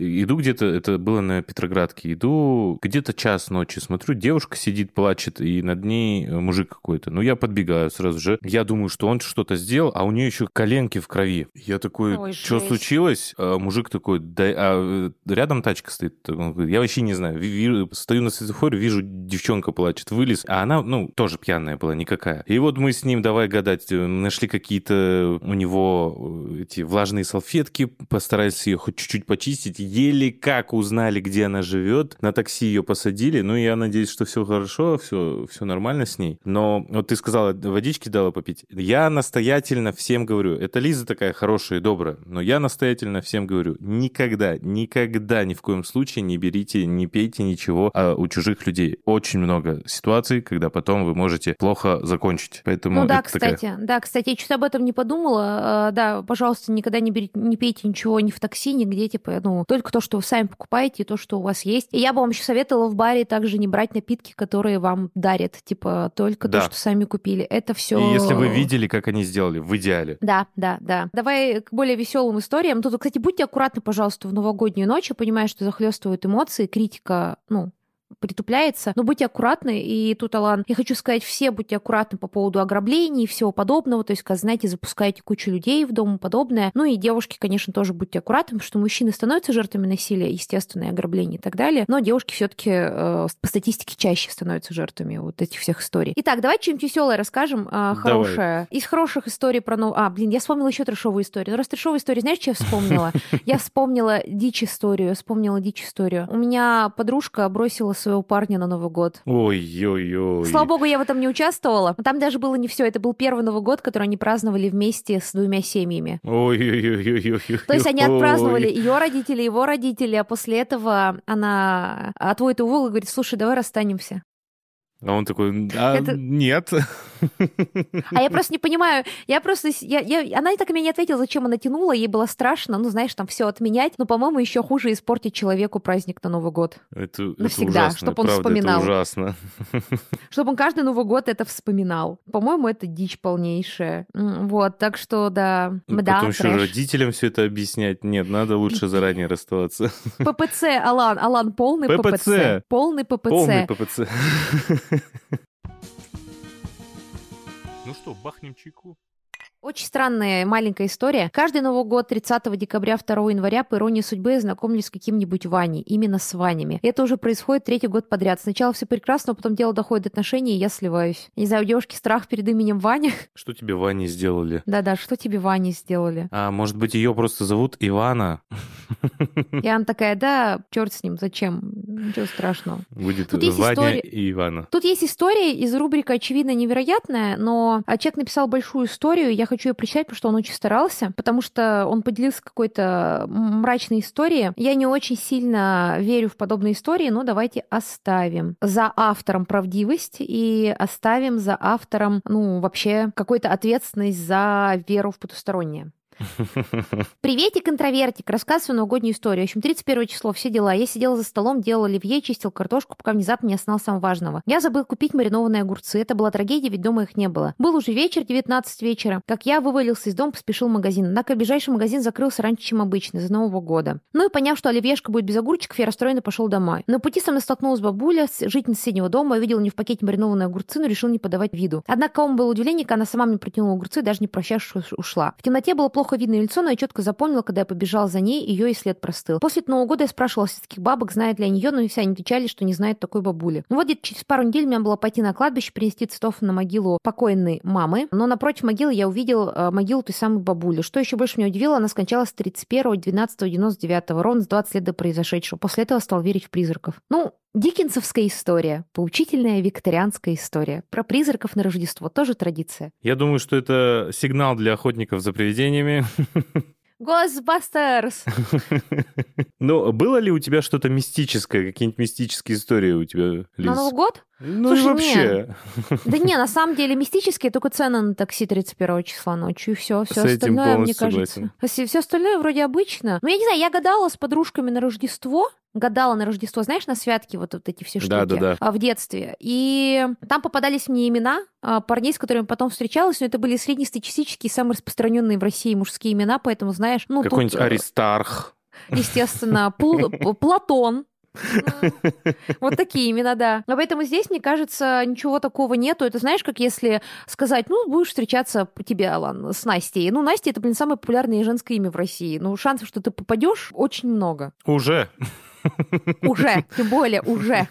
Иду где-то, это было на Петроградке, иду где-то час ночи, смотрю, девушка сидит, плачет, и над ней э, мужик какой-то. Ну, я подбегаю сразу же. Я думаю, что он что-то сделал, а у нее еще коленки в крови. Я такой, Ой, что случилось? А мужик такой, да, а э, рядом тачка стоит. Он говорит, я вообще не знаю. Ви- ви- Стою на светофоре, вижу, девчонка плачет, вылез, а она, ну, тоже пьяная была, никакая. И вот мы с ним, давай гадать, э, нашли какие-то у него э, эти влажные салфетки, постарались ее хоть чуть-чуть почистить, еле как узнали, где она живет, на такси ее посадили, ну, я надеюсь, что все хорошо, все, все нормально с ней. Но вот ты сказала, водички дала попить. Я настоятельно всем говорю, это Лиза такая хорошая и добрая, но я настоятельно всем говорю, никогда, никогда ни в коем случае не берите, не пейте ничего а у чужих людей. Очень много ситуаций, когда потом вы можете плохо закончить. Поэтому ну да, это такая- кстати, да, кстати, я что-то об этом не подумала. Э, Да, пожалуйста, никогда не, берите, не пейте ничего ни в такси, нигде, типа, ну, только то, что вы сами покупаете, и то, что у вас есть. И я бы вам еще советовала в баре также не брать напитки, которые вам дарят, типа, только Да. то, что сами купили. Это все. И если вы видели, как они сделали, в идеале. Да, да, да. Давай к более веселым историям. Тут, кстати, будьте аккуратны, пожалуйста, в новогоднюю ночь. Я понимаю, что захлестывают эмоции, критика, ну, притупляется. Но будьте аккуратны. И тут, Алан, я хочу сказать, все будьте аккуратны по поводу ограблений и всего подобного. То есть, как знаете, запускаете кучу людей в дом и подобное. Ну и девушки, конечно, тоже будьте аккуратны, потому что мужчины становятся жертвами насилия, естественно, и ограблений и так далее. Но девушки все-таки по статистике чаще становятся жертвами вот этих всех историй. Итак, давайте что-нибудь веселое расскажем, э, Давай. хорошее. Из хороших историй про... нов- А, блин, я вспомнила еще трешовую историю. Ну, раз трешовая история, знаешь, что я вспомнила? Я вспомнила дичь историю, вспомнила дичь историю. У меня подружка бросила своего парня на Новый год. Ой-ой-ой. Слава богу, я в этом не участвовала. Там даже было не все. Это был первый Новый год, который они праздновали вместе с двумя семьями. Ой-ой-ой-ой-ой. То есть они отпраздновали ее родители, его родители, а после этого она отводит его и говорит, слушай, давай расстанемся. А он такой, а, Это- нет. А я просто не понимаю, я просто... Я, я- она так и мне не ответила, зачем она тянула, ей было страшно, ну, знаешь, там все отменять, но, по-моему, еще хуже испортить человеку праздник на Новый год. Это, это Навсегда, ужасно, чтоб он правда, вспоминал. Это ужасно. Чтобы он каждый Новый год это вспоминал. По-моему, это дичь полнейшая. Вот, так что, да, да, Потом еще трэш. родителям все это объяснять. Нет, надо лучше заранее расставаться. ППЦ, Алан, Алан, полный ППЦ. ППЦ. Полный ППЦ. Полный ППЦ. Ну что, бахнем чайку? Очень странная маленькая история. Каждый Новый год 30 декабря, 2 января по иронии судьбы я знакомлюсь с каким-нибудь Ваней. Именно с Ванями. И это уже происходит третий год подряд. Сначала все прекрасно, а потом дело доходит до отношений, и я сливаюсь. Не знаю, у девушки страх перед именем Ваня. Что тебе Ване сделали? Да-да, что тебе Ване сделали? А может быть, ее просто зовут Ивана? И она такая, да, черт с ним, зачем? Ничего страшного. Будет Тут Ваня история- и Ивана. Тут есть история из рубрика «Очевидно невероятная», но а, человек написал большую историю, я хочу ее прочитать, потому что он очень старался, потому что он поделился какой-то мрачной историей. Я не очень сильно верю в подобные истории, но давайте оставим за автором правдивость и оставим за автором, ну, вообще, какую-то ответственность за веру в потустороннее. Приветик, интровертик. Рассказываю новогоднюю историю. В общем, 31 число, все дела. Я сидела за столом, делала оливье, чистил картошку, пока внезапно не осознал самого важного. Я забыл купить маринованные огурцы. Это была трагедия, ведь дома их не было. Был уже вечер, 19 вечера. Как я вывалился из дома, поспешил в магазин. Однако ближайший магазин закрылся раньше, чем обычно, из-за Нового года. Ну и поняв, что оливьешка будет без огурчиков, я расстроенно пошел домой. На пути со мной столкнулась бабуля, жительница соседнего дома. Я видела не в пакете маринованные огурцы, но решил не подавать виду. Однако, кому было когда она сама мне протянула огурцы, даже не прощавшись, уш- ушла. В темноте было плохо видно её лицо, но я четко запомнила, когда я побежал за ней, ее и след простыл. После Нового года я спрашивала сельских бабок, знают ли они ее, но все они отвечали, что не знают такой бабули. Ну вот где-то через пару недель мне было пойти на кладбище, принести цветов на могилу покойной мамы, но напротив могилы я увидел э, могилу той самой бабули. Что еще больше меня удивило, она скончалась 31 12 99 ровно за 20 лет до произошедшего. После этого стал верить в призраков. Ну, Диккенсовская история, поучительная викторианская история. Про призраков на Рождество тоже традиция. Я думаю, что это сигнал для охотников за привидениями. Госбастерс! Ну, было ли у тебя что-то мистическое, какие-нибудь мистические истории у тебя, Лиз? На Новый год? Ну и Слушай, вообще. Да не, на самом деле мистические только цены на такси 31 числа ночью, и все. Все С остальное, мне кажется. Все остальное вроде обычно. Ну, я не знаю, я гадала с подружками на Рождество. Гадала на Рождество, знаешь, на святки вот, вот эти все штуки Да-да-да. а, в детстве. И там попадались мне имена а, парней, с которыми потом встречалась, но это были среднестатистические, самые распространенные в России мужские имена, поэтому, знаешь, ну, тут, Какой-нибудь э, Аристарх. естественно, Платон. Вот такие имена, да. Но поэтому здесь, мне кажется, ничего такого нету. Это знаешь, как если сказать, ну, будешь встречаться по тебе, Алан, с Настей. Ну, Настя это, блин, самое популярное женское имя в России. Ну, шансов, что ты попадешь, очень много. Уже. Уже, тем более, уже.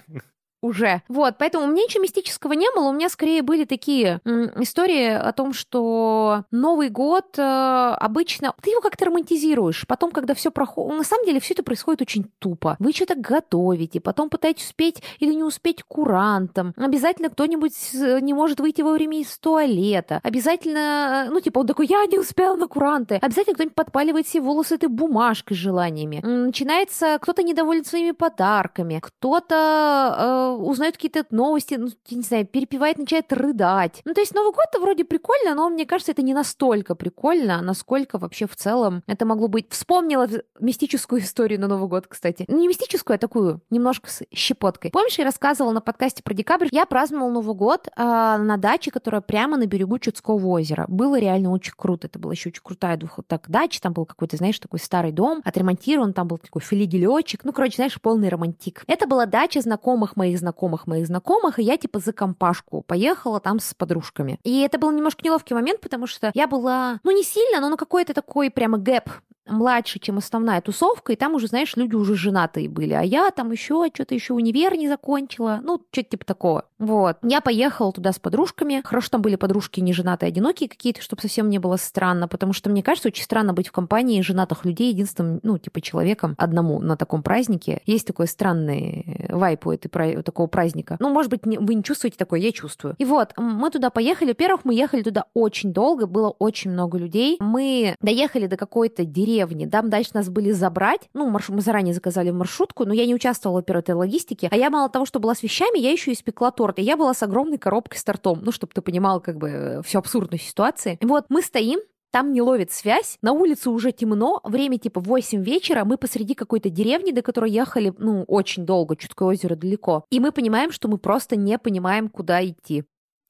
Уже. Вот, поэтому у меня ничего мистического не было, у меня скорее были такие м, истории о том, что Новый год э, обычно... Ты его как-то романтизируешь, потом, когда все проходит... На самом деле все это происходит очень тупо. Вы что-то готовите, потом пытаетесь успеть или не успеть курантом. Обязательно кто-нибудь не может выйти во время из туалета. Обязательно, э, ну, типа, он такой, я не успел на куранты. Обязательно кто-нибудь подпаливает себе волосы этой бумажкой с желаниями. Начинается, кто-то недоволен своими подарками, кто-то э, узнает какие-то новости, ну, я не знаю, перепевает, начинает рыдать. Ну, то есть Новый год-то вроде прикольно, но мне кажется, это не настолько прикольно, насколько вообще в целом это могло быть. Вспомнила мистическую историю на Новый год, кстати. Ну, не мистическую, а такую, немножко с щепоткой. Помнишь, я рассказывала на подкасте про декабрь? Я праздновала Новый год э, на даче, которая прямо на берегу Чудского озера. Было реально очень круто. Это была еще очень крутая двухэтажная дача. Там был какой-то, знаешь, такой старый дом, отремонтирован, там был такой филигелечек. Ну, короче, знаешь, полный романтик. Это была дача знакомых моих знакомых моих знакомых, и я типа за компашку поехала там с подружками. И это был немножко неловкий момент, потому что я была, ну, не сильно, но на какой-то такой прямо гэп младше, чем основная тусовка, и там уже, знаешь, люди уже женатые были, а я там еще что-то еще универ не закончила, ну, что-то типа такого. Вот. Я поехала туда с подружками. Хорошо, там были подружки не женатые, одинокие какие-то, чтобы совсем не было странно, потому что мне кажется, очень странно быть в компании женатых людей единственным, ну, типа человеком одному на таком празднике. Есть такой странный вайп у этой, такого праздника. Ну, может быть, вы не чувствуете такое, я чувствую. И вот, мы туда поехали. Во-первых, мы ехали туда очень долго, было очень много людей. Мы доехали до какой-то деревни, деревни. Там дальше нас были забрать. Ну, марш... мы заранее заказали маршрутку, но я не участвовала в этой логистике. А я мало того, что была с вещами, я еще испекла торт. И я была с огромной коробкой с тортом. Ну, чтобы ты понимал, как бы, э, всю абсурдность ситуации. И вот мы стоим, там не ловит связь, на улице уже темно, время типа 8 вечера, мы посреди какой-то деревни, до которой ехали, ну, очень долго, Чудское озеро далеко, и мы понимаем, что мы просто не понимаем, куда идти.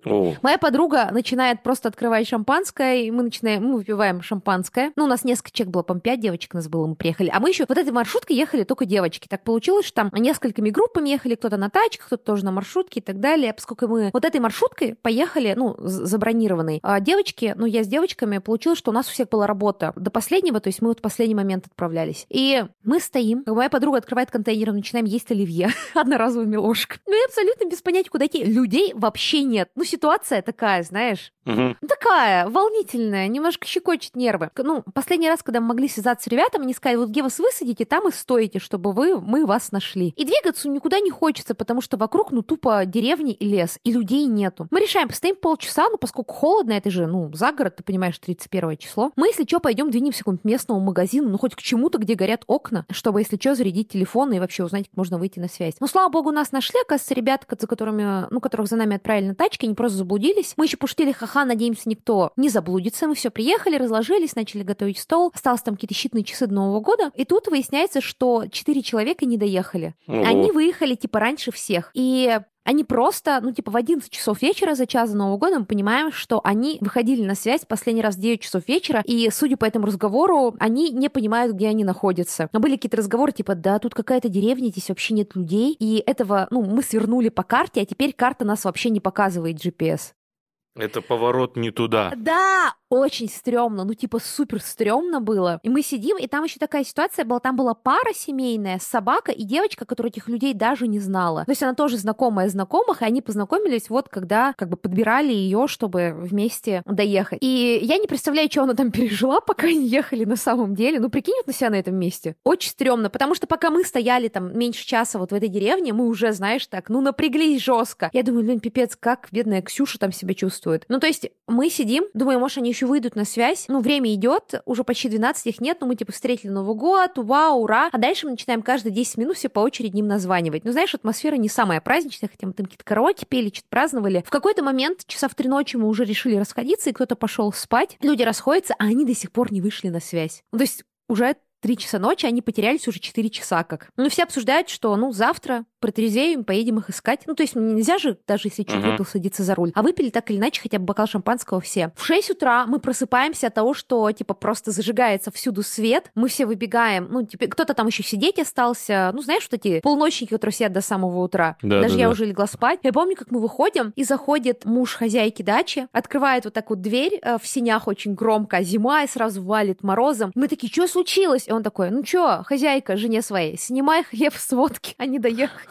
О. Моя подруга начинает просто открывать шампанское, и мы начинаем, мы выпиваем шампанское. Ну, у нас несколько человек было, по 5 девочек нас было, мы приехали. А мы еще вот этой маршруткой ехали только девочки. Так получилось, что там несколькими группами ехали, кто-то на тачках, кто-то тоже на маршрутке и так далее. Поскольку мы вот этой маршруткой поехали, ну, забронированной, а девочки, ну, я с девочками, получилось, что у нас у всех была работа до последнего, то есть мы вот в последний момент отправлялись. И мы стоим, моя подруга открывает контейнер, начинаем есть оливье одноразовыми ложками. Ну, и абсолютно без понятия, куда идти. Людей вообще нет. Ну, ситуация такая, знаешь, угу. такая волнительная, немножко щекочет нервы. Ну, последний раз, когда мы могли связаться с ребятами, они сказали, вот где вас высадите, там и стоите, чтобы вы, мы вас нашли. И двигаться никуда не хочется, потому что вокруг, ну, тупо деревни и лес, и людей нету. Мы решаем, постоим полчаса, ну, поскольку холодно, это же, ну, за город, ты понимаешь, 31 число. Мы, если что, пойдем двинемся к какому-нибудь местному магазину, ну, хоть к чему-то, где горят окна, чтобы, если что, зарядить телефон и вообще узнать, как можно выйти на связь. Но, слава богу, нас нашли, оказывается, ребята, за которыми, ну, которых за нами отправили на тачке, они просто заблудились. Мы еще пошутили, ха-ха, надеемся, никто не заблудится. Мы все приехали, разложились, начали готовить стол. Осталось там какие-то щитные часы до Нового года. И тут выясняется, что четыре человека не доехали. Они выехали, типа, раньше всех. И они просто, ну, типа, в 11 часов вечера за час до Нового года мы понимаем, что они выходили на связь последний раз в 9 часов вечера, и, судя по этому разговору, они не понимают, где они находятся. Но были какие-то разговоры, типа, да, тут какая-то деревня, здесь вообще нет людей, и этого, ну, мы свернули по карте, а теперь карта нас вообще не показывает GPS. Это поворот не туда. Да, очень стрёмно, ну типа супер стрёмно было. И мы сидим, и там еще такая ситуация была, там была пара семейная, собака и девочка, которая этих людей даже не знала. То есть она тоже знакомая знакомых, и они познакомились вот когда как бы подбирали ее, чтобы вместе доехать. И я не представляю, что она там пережила, пока они ехали на самом деле. Ну прикинь на себя на этом месте. Очень стрёмно, потому что пока мы стояли там меньше часа вот в этой деревне, мы уже, знаешь, так, ну напряглись жестко. Я думаю, блин, пипец, как бедная Ксюша там себя чувствует. Ну то есть мы сидим, думаю, может, они еще выйдут на связь. Ну, время идет, уже почти 12 их нет, но мы типа встретили Новый год, вау, ура. А дальше мы начинаем каждые 10 минут все по очереди им названивать. Ну, знаешь, атмосфера не самая праздничная, хотя мы там какие-то караоке пели, что-то праздновали. В какой-то момент, часа в три ночи мы уже решили расходиться, и кто-то пошел спать. Люди расходятся, а они до сих пор не вышли на связь. Ну, то есть уже три часа ночи, они потерялись уже четыре часа как. Ну, все обсуждают, что, ну, завтра протрезвеем, поедем их искать. Ну, то есть нельзя же, даже если чуть uh-huh. выпил, садиться за руль. А выпили так или иначе хотя бы бокал шампанского все. В 6 утра мы просыпаемся от того, что, типа, просто зажигается всюду свет. Мы все выбегаем. Ну, типа, кто-то там еще сидеть остался. Ну, знаешь, вот эти полночники, которые сидят до самого утра. Да, даже да, я да. уже легла спать. Я помню, как мы выходим, и заходит муж хозяйки дачи, открывает вот так вот дверь э, в синях очень громко, а зима, и сразу валит морозом. Мы такие, что случилось? И он такой, ну что, хозяйка жене своей, снимай хлеб с водки, а не доехали.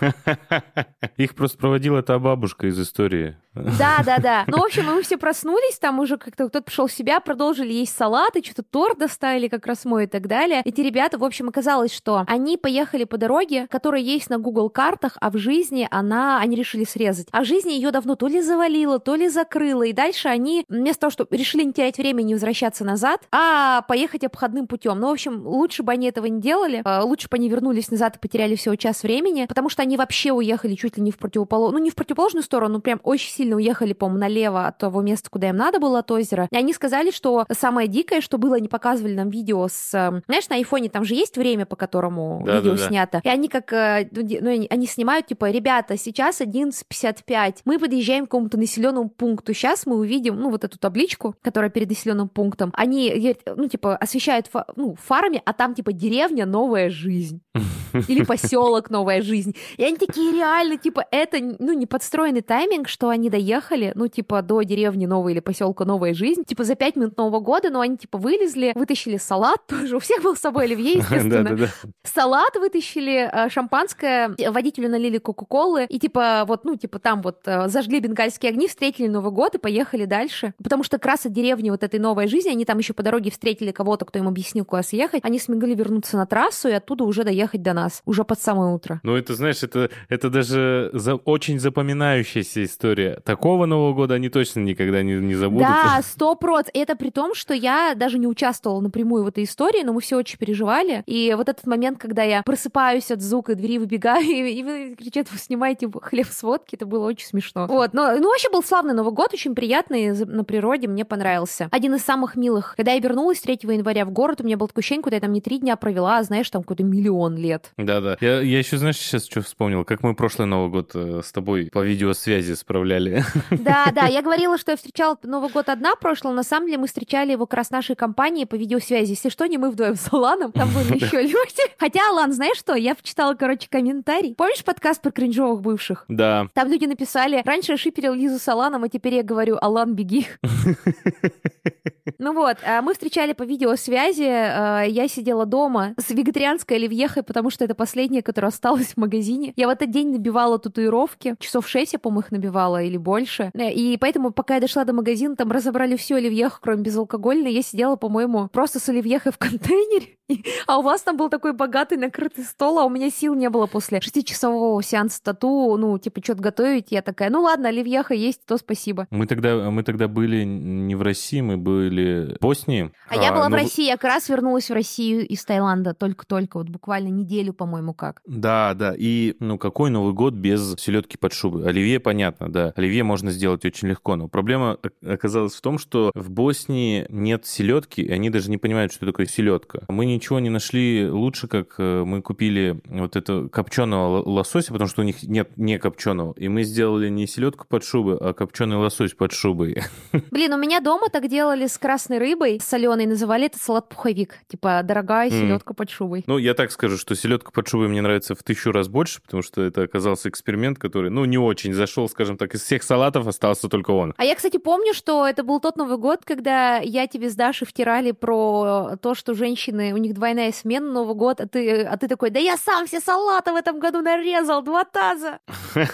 Их просто проводила та бабушка из истории. Да, да, да. Ну, в общем, мы все проснулись, там уже как-то кто-то пришел в себя, продолжили есть салаты, что-то торт доставили, как раз мой и так далее. Эти ребята, в общем, оказалось, что они поехали по дороге, которая есть на Google картах, а в жизни она, они решили срезать. А в жизни ее давно то ли завалило, то ли закрыло, и дальше они вместо того, чтобы решили не терять время и не возвращаться назад, а поехать обходным путем. Ну, в общем, лучше бы они этого не делали, а, лучше бы они вернулись назад и потеряли всего час времени, потому что они вообще уехали чуть ли не в противоположную, ну, не в противоположную сторону, прям очень сильно сильно уехали, по-моему, налево от того места, куда им надо было, от озера. И они сказали, что самое дикое, что было, они показывали нам видео с... Эм, знаешь, на айфоне там же есть время, по которому да, видео да, да. снято. И они как... Э, ну, ну они снимают, типа, ребята, сейчас 11.55, мы подъезжаем к какому-то населенному пункту. Сейчас мы увидим, ну, вот эту табличку, которая перед населенным пунктом. Они, ну, типа, освещают фа- ну, фарами, а там, типа, деревня «Новая жизнь». Или поселок «Новая жизнь». И они такие реально, типа, это, ну, не подстроенный тайминг, что они доехали, ну, типа, до деревни Новой или поселка Новая Жизнь, типа, за пять минут Нового года, но они, типа, вылезли, вытащили салат тоже, у всех был с собой оливье, естественно. Салат вытащили, э, шампанское, водителю налили кока-колы, и, типа, вот, ну, типа, там вот э, зажгли бенгальские огни, встретили Новый год и поехали дальше. Потому что как раз от деревни вот этой Новой Жизни, они там еще по дороге встретили кого-то, кто им объяснил, куда съехать, они смогли вернуться на трассу и оттуда уже доехать до нас, уже под самое утро. Ну, это, знаешь, это, это даже за, очень запоминающаяся история такого Нового года они точно никогда не, не забудут. Да, сто проц. Это при том, что я даже не участвовала напрямую в этой истории, но мы все очень переживали. И вот этот момент, когда я просыпаюсь от звука двери, выбегаю, и, и вы кричат, вы снимаете хлеб с водки, это было очень смешно. Вот, но ну, вообще был славный Новый год, очень приятный на природе, мне понравился. Один из самых милых. Когда я вернулась 3 января в город, у меня было такое ощущение, куда я там не три дня провела, а знаешь, там какой-то миллион лет. Да-да. Я, я еще, знаешь, сейчас что вспомнил, как мы прошлый Новый год э, с тобой по видеосвязи справляли. Да, да, я говорила, что я встречала Новый год одна прошлого, на самом деле мы встречали его как раз нашей компании по видеосвязи. Если что, не мы вдвоем с Аланом, там были еще люди. Хотя, Алан, знаешь что, я почитала, короче, комментарий. Помнишь подкаст про кринжовых бывших? Да. Там люди написали, раньше я шиперил Лизу с Аланом, а теперь я говорю, Алан, беги. Ну вот, а мы встречали по видеосвязи, а, я сидела дома с вегетарианской оливьехой, потому что это последнее, которое осталось в магазине. Я в этот день набивала татуировки, часов шесть я, по-моему, их набивала или больше. И поэтому, пока я дошла до магазина, там разобрали всю оливьеху, кроме безалкогольной, я сидела, по-моему, просто с оливьехой в контейнере. А у вас там был такой богатый накрытый стол, а у меня сил не было после шестичасового сеанса тату, ну, типа, что-то готовить. Я такая, ну ладно, оливьеха есть, то спасибо. Мы тогда, мы тогда были не в России, мы были в Боснии. А, а я была ну... в России, я как раз вернулась в Россию из Таиланда только-только, вот буквально неделю, по-моему, как. Да, да, и, ну, какой Новый год без селедки под шубой? Оливье, понятно, да. Оливье можно сделать очень легко, но проблема оказалась в том, что в Боснии нет селедки, и они даже не понимают, что такое селедка. Мы ничего не нашли лучше, как э, мы купили вот это копченого лосося, потому что у них нет не копченого. И мы сделали не селедку под шубой, а копченый лосось под шубой. Блин, у меня дома так делали с красной рыбой, соленой, называли это салат-пуховик. Типа дорогая селедка mm. под шубой. Ну, я так скажу, что селедка под шубой мне нравится в тысячу раз больше, потому что это оказался эксперимент, который, ну, не очень зашел, скажем так, из всех салатов остался только он. А я, кстати, помню, что это был тот Новый год, когда я тебе с Дашей втирали про то, что женщины, у них двойная смена Новый год, а ты, а ты такой, да я сам все салаты в этом году нарезал, два таза.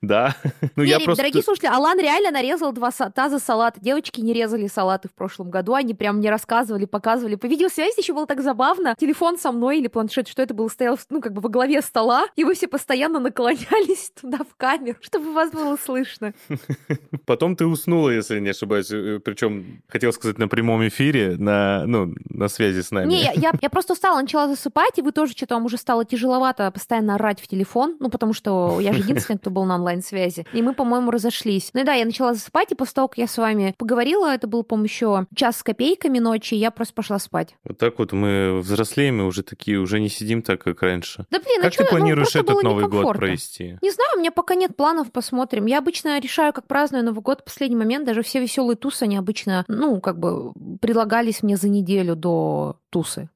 Да. Ну, я просто... Дорогие слушатели, Алан реально нарезал два таза салата. Девочки не резали салаты в прошлом году, они прям мне рассказывали, показывали. По видеосвязи еще было так забавно. Телефон со мной или планшет, что это было, стоял, ну, как бы во главе стола, и вы все постоянно наклонялись туда в камеру, чтобы вас было слышно. Потом ты уснула, если не ошибаюсь. Э, Причем, хотел сказать, на прямом эфире, на, ну, на связи с нами. Не, я, я, я просто устала, начала засыпать, и вы тоже что-то вам уже стало тяжеловато постоянно орать в телефон, ну, потому что я же единственный, кто был на онлайн-связи. И мы, по-моему, разошлись. Ну и да, я начала засыпать, и после того, как я с вами поговорила, это был, по-моему, еще час с копейками ночи, я просто пошла спать. Вот так вот мы взрослеем, и уже такие, уже не сидим так, как раньше. Да блин, как а ты что, планируешь ну, этот Новый год провести? Не знаю, у меня пока нет планов, посмотрим. Я обычно решаю, как праздную Новый год в последний момент, даже все веселые тусы, они обычно, ну, как бы предлагались мне за неделю до тусы.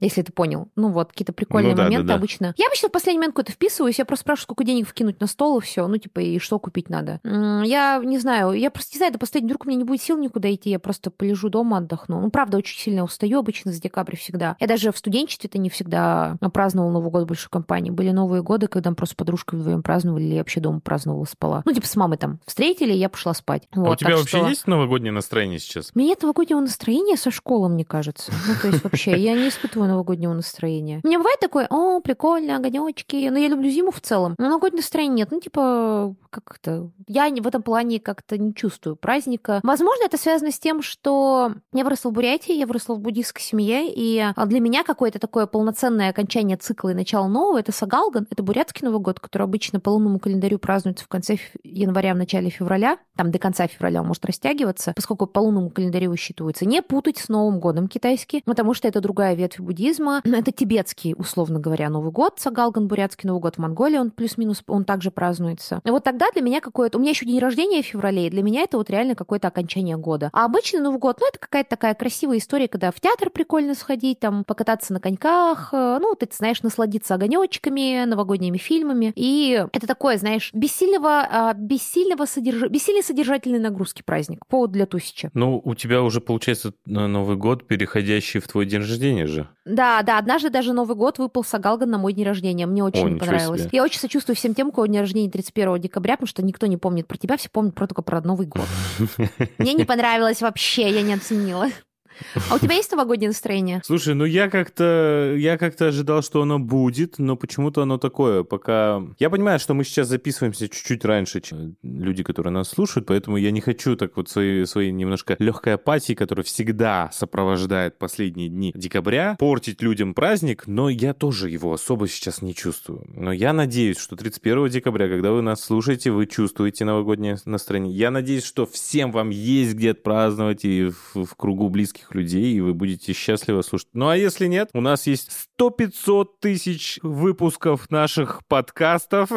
Если ты понял. Ну вот, какие-то прикольные Ну да, да, моменты да. обычно. Я обычно в последний момент куда-то вписываюсь, я просто спрашиваю, сколько денег вкинуть на стол, и все. Ну, типа, и что купить надо. Я не знаю, я просто не знаю, до последнего вдруг у меня не будет сил никуда идти, я просто полежу дома, отдохну. Ну, правда, очень сильно устаю обычно с декабря всегда. Я даже в студенчестве-то не всегда праздновала Новый год в большой компании. Были новые годы, когда мы просто подружкой вдвоем праздновали, или я вообще дома праздновала, спала. Ну, типа, с мамой там встретили, я пошла спать. А Вот, у тебя вообще что- есть новогоднее настроение сейчас? у меня нет новогоднего настроения со школы, мне кажется. Ну, то есть вообще, я не испытываю новогоднего настроения. У меня бывает такое, о, прикольно, огонечки. Но я люблю зиму в целом. Но новогоднего настроения нет. Ну, типа, как это? Я в этом плане как-то не чувствую праздника. Возможно, это связано с тем, что я выросла в Бурятии, я выросла в буддийской семье, и а, для меня какое-то такое полноценное окончание цикла и начало нового — это Сагалган, это бурятский Новый год, который обычно по лунному календарю празднуется в конце января, в начале февраля. Там до конца февраля он может растягиваться, поскольку по лунному календарю высчитывается. Не путать с Новым годом китайский, потому что это другая ветвь буддизма. Это тибетский, условно говоря, Новый год. Сагалган, бурятский Новый год в Монголии, он плюс-минус, он также празднуется. И вот тогда для меня какое-то... У меня еще день рождения в феврале, и для меня это вот реально какое-то окончание года. А обычный Новый год, ну, это какая-то такая красивая история, когда в театр прикольно сходить, там, покататься на коньках, э, ну, ты знаешь, насладиться огонечками, новогодними фильмами. И это такое, знаешь, бессильного, а, бессильного содерж... бессильной содержательной нагрузки праздник. Повод для тусича. Ну, у тебя уже получается на Новый год, переходящий в твой день рождения же. Да, да, однажды даже Новый год выпал Сагалган на мой день рождения. Мне очень О, не понравилось. себе. Я очень сочувствую всем тем, у кого день рождения 31 декабря, потому что никто не помнит про тебя, все помнят про только про Новый год. Мне не понравилось вообще, я не оценила. А у тебя есть новогоднее настроение? Слушай, ну я как-то я как-то ожидал, что оно будет, но почему-то оно такое. Пока я понимаю, что мы сейчас записываемся чуть-чуть раньше, чем люди, которые нас слушают, поэтому я не хочу так вот своей своей немножко легкой апатии, которая всегда сопровождает последние дни декабря, портить людям праздник, но я тоже его особо сейчас не чувствую. Но я надеюсь, что 31 декабря, когда вы нас слушаете, вы чувствуете новогоднее настроение. Я надеюсь, что всем вам есть где отпраздновать и в, в кругу близких людей, и вы будете счастливо слушать. Ну а если нет, у нас есть 100-500 тысяч выпусков наших подкастов.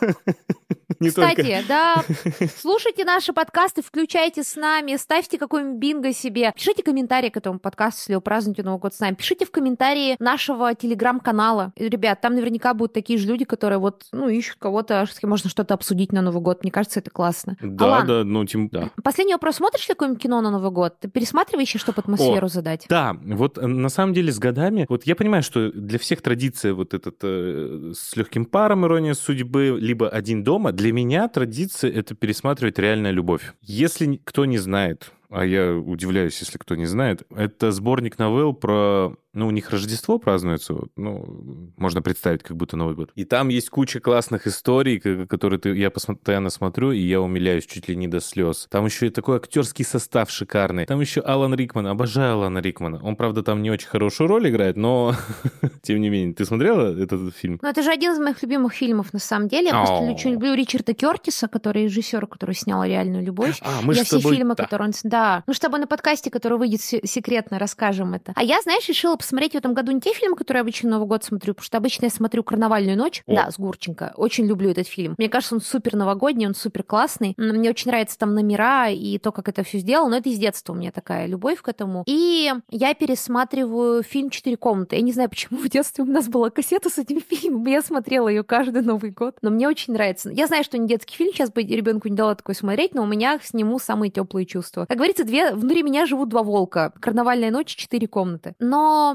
Не только- Кстати, да, слушайте наши подкасты, включайте с нами, ставьте какой-нибудь бинго себе, пишите комментарии к этому подкасту, если вы празднуете Новый год с нами, пишите в комментарии нашего телеграм-канала. Ребят, там наверняка будут такие же люди, которые вот, ну, ищут кого-то, с кем можно что-то обсудить на Новый год. Мне кажется, это классно. Да, Алан, да, ну, тем, да. Последний вопрос. Смотришь ли какое-нибудь кино на Новый год? Ты пересматриваешь еще, чтобы атмосферу задать? Да, вот э, на самом деле с годами, вот я понимаю, что для всех традиция вот этот э, с легким паром ирония судьбы, либо один дома, для меня традиция это пересматривать реальная любовь. Если кто не знает, а я удивляюсь, если кто не знает, это сборник новелл про ну, у них Рождество празднуется, ну, можно представить, как будто Новый год. И там есть куча классных историй, которые ты, я постоянно смотрю, и я умиляюсь чуть ли не до слез. Там еще и такой актерский состав шикарный. Там еще Алан Рикман, обожаю Алана Рикмана. Он, правда, там не очень хорошую роль играет, но, тем не менее. Ты смотрела этот фильм? Ну, это же один из моих любимых фильмов, на самом деле. Я просто очень люблю Ричарда Кертиса, который режиссер, который снял «Реальную любовь». А, мы я все тобой- фильмы, да. которые он... Да. Мы с тобой на подкасте, который выйдет се- секретно, расскажем это. А я, знаешь, решила посмотреть в этом году не те фильмы, которые я обычно Новый год смотрю, потому что обычно я смотрю «Карнавальную ночь». О. Да, с Гурченко. Очень люблю этот фильм. Мне кажется, он супер новогодний, он супер классный. Мне очень нравятся там номера и то, как это все сделано. Но это из детства у меня такая любовь к этому. И я пересматриваю фильм «Четыре комнаты». Я не знаю, почему в детстве у нас была кассета с этим фильмом. Я смотрела ее каждый Новый год. Но мне очень нравится. Я знаю, что не детский фильм, сейчас бы ребенку не дала такой смотреть, но у меня к нему самые теплые чувства. Как говорится, две, внутри меня живут два волка. Карнавальная ночь, четыре комнаты. Но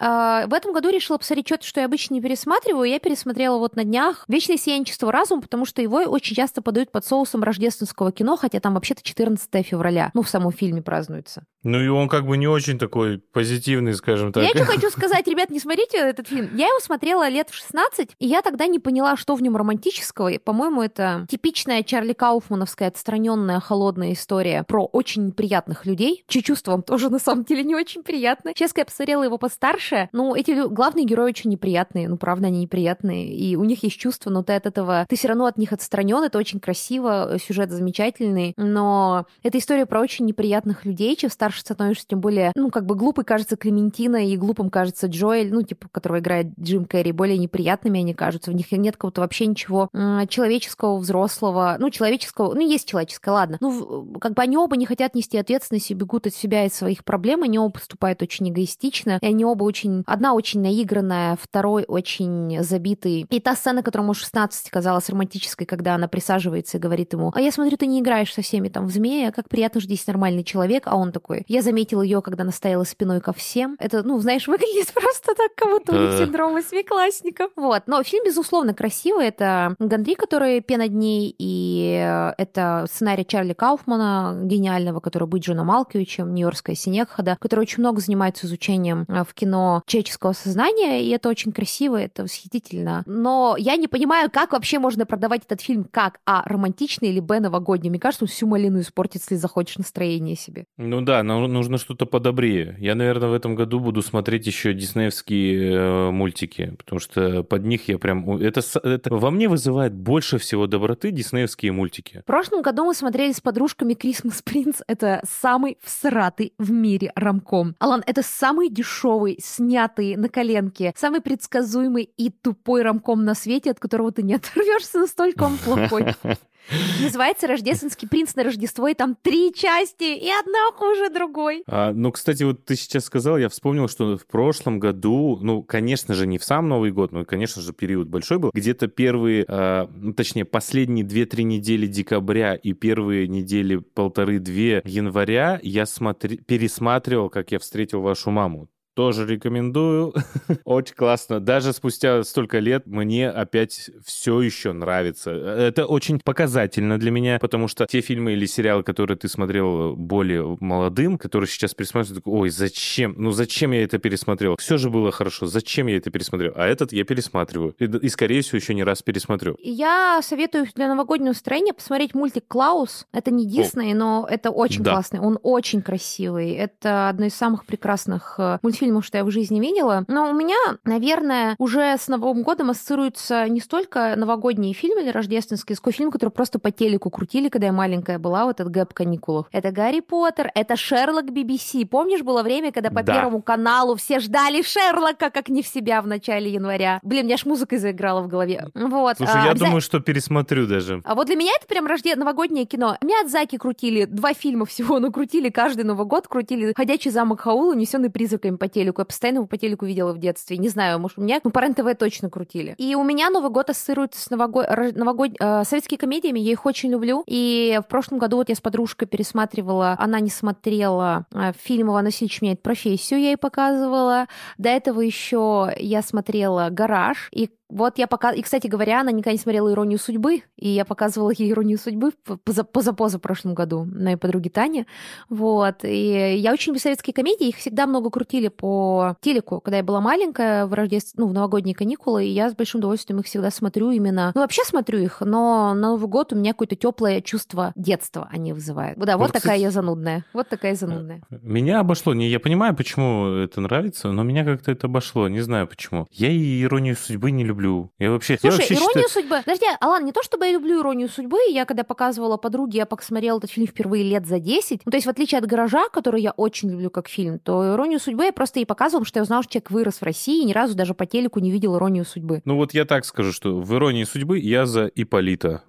в этом году решила посмотреть что-то, что я обычно не пересматриваю. Я пересмотрела вот на днях «Вечное сиянчество разума», потому что его очень часто подают под соусом рождественского кино, хотя там вообще-то 14 февраля. Ну, в самом фильме празднуется. Ну и он как бы не очень такой позитивный, скажем так. Я что хочу сказать, ребят, не смотрите этот фильм. Я его смотрела лет в 16, и я тогда не поняла, что в нем романтического. И, по-моему, это типичная Чарли Кауфмановская отстраненная холодная история про очень неприятных людей, чьи чувства вам тоже на самом деле не очень приятны. Сейчас, когда я посмотрела его постарше, ну, эти главные герои очень неприятные, ну, правда, они неприятные, и у них есть чувства, но ты от этого, ты все равно от них отстранен, это очень красиво, сюжет замечательный, но это история про очень неприятных людей, чем старше становишься, тем более, ну, как бы глупой кажется Клементина и глупым кажется Джоэль, ну, типа, которого играет Джим Керри, более неприятными они кажутся, в них нет какого-то вообще ничего человеческого, взрослого, ну, человеческого, ну, есть человеческое, ладно, ну, как бы они оба не хотят нести ответственность и бегут от себя и своих проблем, они оба поступают очень эгоистично, и они оба очень очень... Одна очень наигранная, второй очень забитый. И та сцена, которая ему 16 казалась романтической, когда она присаживается и говорит ему, а я смотрю, ты не играешь со всеми там в змея, как приятно, что здесь нормальный человек, а он такой, я заметил ее, когда она стояла спиной ко всем. Это, ну, знаешь, выглядит просто так, как будто у них синдром восьмиклассников. Вот. Но фильм, безусловно, красивый. Это Гандри, который «Пена дней», и это сценарий Чарли Кауфмана, гениального, который будет Джона Малковичем, «Нью-Йоркская синекхада», который очень много занимается изучением э, в кино человеческого сознания, и это очень красиво, это восхитительно. Но я не понимаю, как вообще можно продавать этот фильм как А, романтичный или Б, новогодний. Мне кажется, он всю малину испортит, если захочешь настроение себе. Ну да, но нужно что-то подобрее. Я, наверное, в этом году буду смотреть еще диснеевские э, мультики, потому что под них я прям... Это, это во мне вызывает больше всего доброты диснеевские мультики. В прошлом году мы смотрели с подружками «Крисмас Принц». Это самый всратый в мире рамком. Алан, это самый дешевый, снятый на коленке, самый предсказуемый и тупой рамком на свете, от которого ты не оторвешься, настолько он плохой. Называется «Рождественский принц на Рождество», и там три части, и одна хуже другой. А, ну, кстати, вот ты сейчас сказал, я вспомнил, что в прошлом году, ну, конечно же, не в сам Новый год, но, конечно же, период большой был, где-то первые, а, ну, точнее, последние две-три недели декабря и первые недели полторы-две января я смотри, пересматривал, как я встретил вашу маму тоже рекомендую. Очень классно. Даже спустя столько лет мне опять все еще нравится. Это очень показательно для меня, потому что те фильмы или сериалы, которые ты смотрел более молодым, которые сейчас пересматривают, ой, зачем? Ну зачем я это пересмотрел? Все же было хорошо. Зачем я это пересмотрел? А этот я пересматриваю. И, и скорее всего, еще не раз пересмотрю. Я советую для новогоднего настроения посмотреть мультик «Клаус». Это не Дисней, но это очень да. классный. Он очень красивый. Это одно из самых прекрасных э, мультфильмов фильмов, что я в жизни видела. Но у меня, наверное, уже с Новым годом ассоциируются не столько новогодние фильмы или рождественские, сколько фильмы, которые просто по телеку крутили, когда я маленькая была, вот этот гэп каникулов. Это Гарри Поттер, это Шерлок BBC. Помнишь, было время, когда по да. Первому каналу все ждали Шерлока, как не в себя в начале января. Блин, меня аж музыка заиграла в голове. Вот. Слушай, а, я обяза... думаю, что пересмотрю даже. А вот для меня это прям рожде... новогоднее кино. Миядзаки крутили два фильма всего, но крутили каждый Новый год, крутили «Ходячий замок Хаула», «Унесенный призраками по телеку. Я постоянно его по телеку видела в детстве. Не знаю, может, у меня... Ну, по РЕН-ТВ точно крутили. И у меня Новый год ассоциируется с новогод... новогод... Э, советскими комедиями. Я их очень люблю. И в прошлом году вот я с подружкой пересматривала, она не смотрела э, фильм «Иван Васильевич меняет профессию», я ей показывала. До этого еще я смотрела «Гараж», и вот я пока... И, кстати говоря, она никогда не смотрела «Иронию судьбы», и я показывала ей «Иронию судьбы» позапоза прошлом году моей подруге Тане. Вот. И я очень люблю советские комедии, их всегда много крутили по телеку, когда я была маленькая, в Рождество... ну, в новогодние каникулы, и я с большим удовольствием их всегда смотрю именно... Ну, вообще смотрю их, но на Новый год у меня какое-то теплое чувство детства они вызывают. Да, вот, вот такая кстати... я занудная. Вот такая занудная. Меня обошло. Не, я понимаю, почему это нравится, но меня как-то это обошло. Не знаю почему. Я и «Иронию судьбы» не люблю люблю. Я вообще... Слушай, я вообще «Иронию считаю... судьбы». Подожди, Алан, не то чтобы я люблю «Иронию судьбы», я когда показывала подруге, я посмотрела этот фильм впервые лет за 10. Ну, то есть, в отличие от «Гаража», который я очень люблю как фильм, то «Иронию судьбы» я просто ей показывала, потому что я узнала, что человек вырос в России и ни разу даже по телеку не видел «Иронию судьбы». Ну, вот я так скажу, что в «Иронии судьбы» я за Иполита.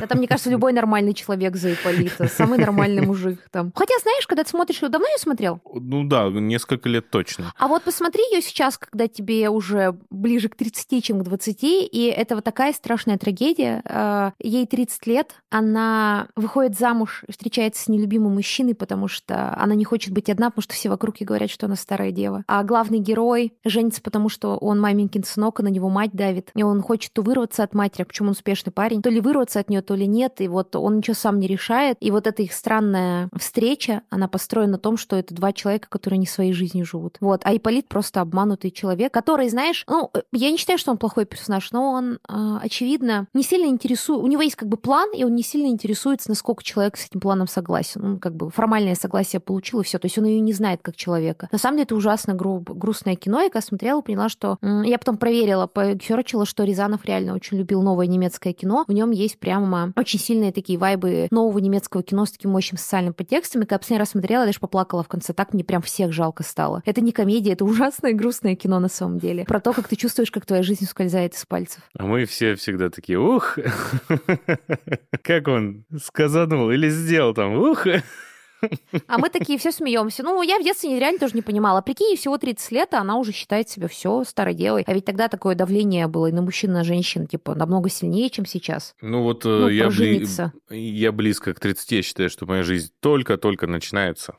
Это, мне кажется, любой нормальный человек за Иполита. Самый нормальный мужик там. Хотя, знаешь, когда ты смотришь ее, давно ее смотрел? Ну да, несколько лет точно. А вот посмотри ее сейчас, когда тебе уже ближе к 30, чем 20, и это вот такая страшная трагедия. А, ей 30 лет, она выходит замуж, встречается с нелюбимым мужчиной, потому что она не хочет быть одна, потому что все вокруг ей говорят, что она старая дева. А главный герой женится, потому что он маменькин сынок, и на него мать давит. И он хочет то вырваться от матери, а почему он успешный парень, то ли вырваться от нее, то ли нет. И вот он ничего сам не решает. И вот эта их странная встреча, она построена на том, что это два человека, которые не своей жизнью живут. Вот. А Иполит просто обманутый человек, который, знаешь, ну, я не считаю, что он плохой персонаж, но он, а, очевидно, не сильно интересует... У него есть как бы план, и он не сильно интересуется, насколько человек с этим планом согласен. Он как бы формальное согласие получил, и все. То есть он ее не знает как человека. На самом деле это ужасно гру... грустное кино. Я когда смотрела, поняла, что... Я потом проверила, поферчила, что Рязанов реально очень любил новое немецкое кино. В нем есть прямо очень сильные такие вайбы нового немецкого кино с таким мощным социальным подтекстом. И когда последний раз смотрела, даже поплакала в конце. Так мне прям всех жалко стало. Это не комедия, это ужасное грустное кино на самом деле. Про то, как ты чувствуешь, как твоя жизнь ускользает из пальцев. А мы все всегда такие, ух, как он сказанул или сделал там, ух. А мы такие все смеемся. Ну, я в детстве реально тоже не понимала. Прикинь, ей всего 30 лет, а она уже считает себя все старой девой. А ведь тогда такое давление было и на мужчин, и на женщин, типа, намного сильнее, чем сейчас. Ну вот э, Ну, я, бли- я близко к 30, я считаю, что моя жизнь только-только начинается.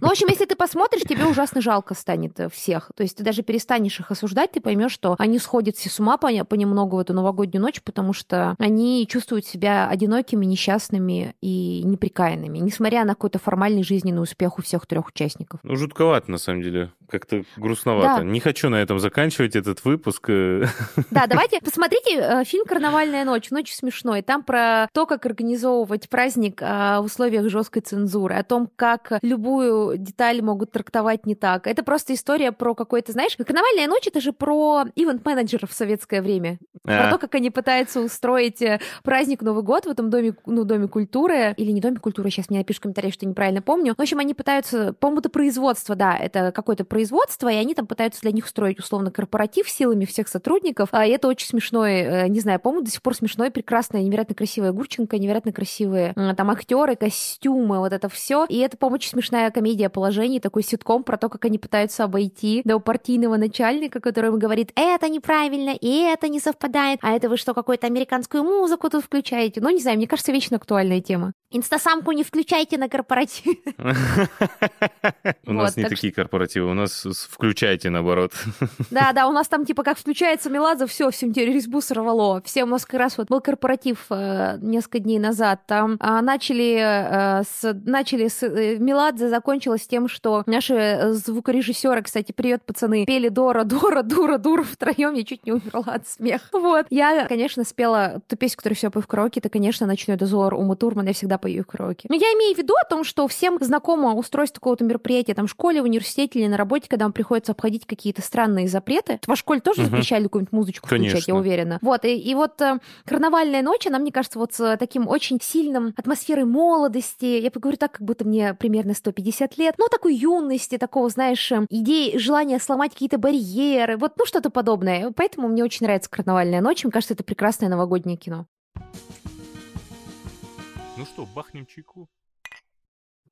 Ну, в общем, если ты посмотришь, тебе ужасно жалко станет э, всех. То есть ты даже перестанешь их осуждать, ты поймешь, что они сходят все с ума понемногу в эту новогоднюю ночь, потому что они чувствуют себя одинокими, несчастными и неприкаянными, несмотря на какой-то формальный жизненный успех у всех трех участников. Ну, жутковато, на самом деле. Как-то грустновато. Да. Не хочу на этом заканчивать этот выпуск. э. Да, давайте посмотрите э, фильм «Карнавальная ночь». Ночь смешной. Там про то, как организовывать праздник в условиях жесткой цензуры, о том, как любую деталь могут трактовать не так. Это просто история про какой-то, знаешь, «Карнавальная ночь» — это же про ивент-менеджеров в советское время. Про А, то, как они пытаются устроить э, праздник Новый год в этом доме, ну, доме культуры, или не доме культуры, сейчас мне напишут в комментариях, что неправильно помню. В общем, они пытаются, по-моему, это производство, да, это какое-то производство, и они там пытаются для них устроить условно корпоратив силами всех сотрудников, а, это очень смешной, э, не знаю, по-моему, до сих пор смешной, прекрасная, невероятно красивая Гурченко, невероятно красивые м, там актеры, костюмы, вот это все. И это, по-моему, очень смешная комедия положений, такой ситком про то, как они пытаются обойти до партийного начальника, который им говорит, это неправильно, и это не совпадает, а это вы что, какую-то американскую музыку тут включаете? Ну, не знаю, мне кажется, вечно актуальная тема. Инстасамку не включайте на корпоратив. У нас не так такие корпоративы, у нас включайте наоборот. Да, да, у нас там типа как включается Меладзе, все, всем теперь резьбу сорвало. Все у нас как раз вот был корпоратив э, несколько дней назад. Там а, начали э, с начали с Меладзе закончилось тем, что наши э, звукорежиссеры, кстати, привет, пацаны, пели Дора, Дора, Дура, Дура втроем, я чуть не умерла от смеха. Вот. Я, конечно, спела ту песню, которую все пою в караоке, это, конечно, «Ночной дозор» Ума Турман, я всегда пою в караоке. Но я имею в виду о том, что всем знакомо устройство какого-то мероприятия там в школе, в университете или на работе, когда вам приходится обходить какие-то странные запреты. В вашей школе тоже Мгм. запрещали какую-нибудь музычку включать, Конечно. я уверена. Вот, и, и вот э, карнавальная ночь, она, мне кажется, вот с э, таким очень сильным атмосферой молодости. Я поговорю так, как будто мне примерно 150 лет. Ну, такой юности, такого, знаешь, э, идеи, желания сломать какие-то барьеры. Вот, ну, что-то подобное. Поэтому мне очень нравится карнавальная ночь. Мне кажется, это прекрасное новогоднее кино. Ну что, бахнем чайку?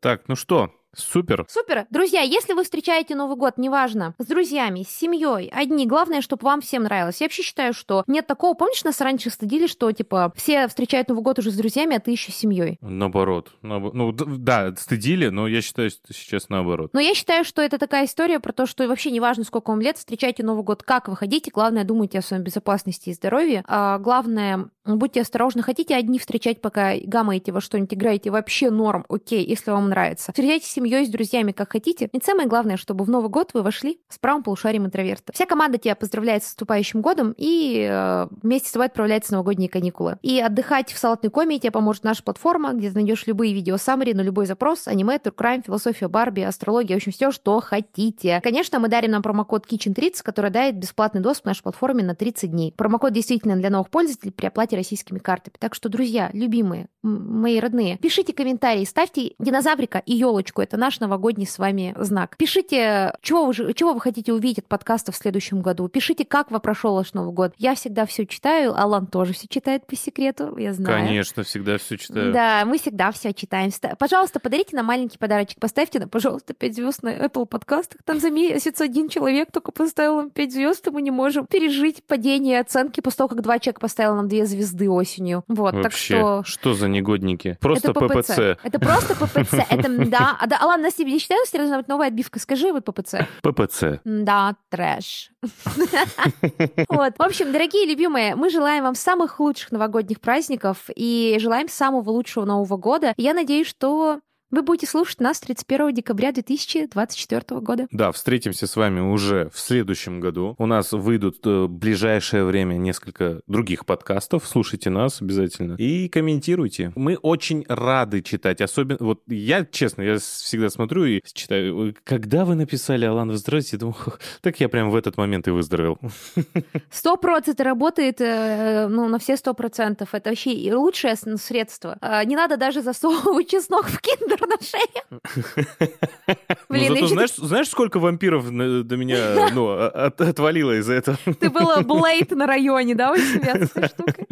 Так, ну что, супер. Супер. Друзья, если вы встречаете Новый год, неважно, с друзьями, с семьей, одни, главное, чтобы вам всем нравилось. Я вообще считаю, что нет такого, помнишь, нас раньше стыдили, что, типа, все встречают Новый год уже с друзьями, а ты еще с семьей. Наоборот. Наобо- Ну, да, стыдили, но я считаю, что сейчас наоборот. Но я считаю, что это такая история про то, что вообще неважно, сколько вам лет, встречайте Новый год, как вы хотите, главное, думайте о своем безопасности и здоровье. А главное, будьте осторожны, хотите одни встречать, пока гамаете во что-нибудь, играете, вообще норм, окей, если вам нравится. Встречайтесь с семьей, с друзьями, как хотите. И самое главное, чтобы в Новый год вы вошли с правым полушарием интроверта. Вся команда тебя поздравляет с наступающим годом и э, вместе с тобой отправляется новогодние каникулы. И отдыхать в салатной коме тебе поможет наша платформа, где ты найдешь любые видео саммари на любой запрос, аниме, туркрайм, философия Барби, астрология, в общем, все, что хотите. Конечно, мы дарим нам промокод Kitchen30, который дает бесплатный доступ к нашей платформе на 30 дней. Промокод действительно для новых пользователей при оплате российскими картами. Так что, друзья, любимые, мои родные, пишите комментарии, ставьте динозаврика и елочку. Это наш новогодний с вами знак. Пишите, чего вы, чего вы хотите увидеть от подкаста в следующем году. Пишите, как вы прошел ваш Новый год. Я всегда все читаю, Алан тоже все читает по секрету, я знаю. Конечно, всегда все читаю. Да, мы всегда все читаем. Ста- Пожалуйста, подарите нам маленький подарочек. Поставьте нам, пожалуйста, 5 звезд на Apple подкастах. Там за месяц один человек только поставил нам 5 звезд, и мы не можем пережить падение оценки после того, как два человека поставил нам 2 звезды осенью. Вот, так Вообще, что... что за негодники? Просто это ППЦ. Это просто ППЦ. Это, да. А, да, а ладно, Настя, я считаю, что должна быть новая отбивка. Скажи вот ППЦ. ППЦ. Да, трэш. Вот. В общем, дорогие любимые, мы желаем вам самых лучших новогодних праздников и желаем самого лучшего Нового года. Я надеюсь, что вы будете слушать нас 31 декабря 2024 года. Да, встретимся с вами уже в следующем году. У нас выйдут э, в ближайшее время несколько других подкастов. Слушайте нас обязательно. И комментируйте. Мы очень рады читать. Особенно, вот я, честно, я всегда смотрю и читаю. Когда вы написали «Алан, выздоровьте», я думаю, «Х, так я прям в этот момент и выздоровел. Сто процентов работает, э, ну, на все сто процентов. Это вообще лучшее средство. А, Не надо даже засовывать чеснок в киндер умер на шее. Блин, ну, зато знаешь, знаешь, сколько вампиров до меня ну, от, отвалило из-за этого? Ты была Блейд на районе, да, у себя с этой штукой?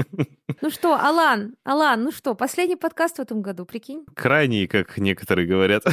Ну что, Алан, Алан, ну что, последний подкаст в этом году, прикинь? Крайний, как некоторые говорят.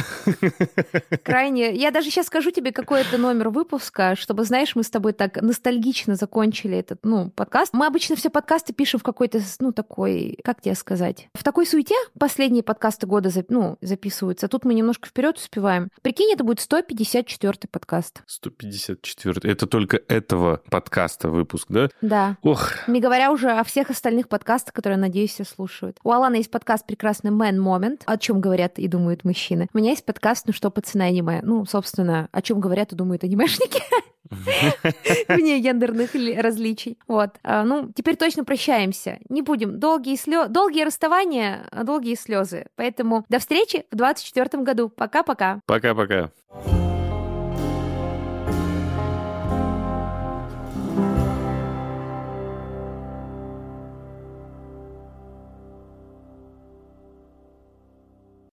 Крайний. Я даже сейчас скажу тебе, какой это номер выпуска, чтобы, знаешь, мы с тобой так ностальгично закончили этот, ну, подкаст. Мы обычно все подкасты пишем в какой-то, ну, такой, как тебе сказать, в такой суете последние подкасты года, ну, записываются. Тут мы немножко вперед успеваем. Прикинь, это будет 154 подкаст. 154 Это только этого подкаста выпуск, да? Да. Ох. Не говоря уже о всех остальных подкастах, подкаста, который, надеюсь, все слушают. У Алана есть подкаст прекрасный Man Moment, о чем говорят и думают мужчины. У меня есть подкаст «Ну что, пацаны, аниме». Ну, собственно, о чем говорят и думают анимешники. Вне гендерных различий. Вот. А, ну, теперь точно прощаемся. Не будем. Долгие слезы, долгие расставания, долгие слезы. Поэтому до встречи в 24 году. Пока-пока. Пока-пока.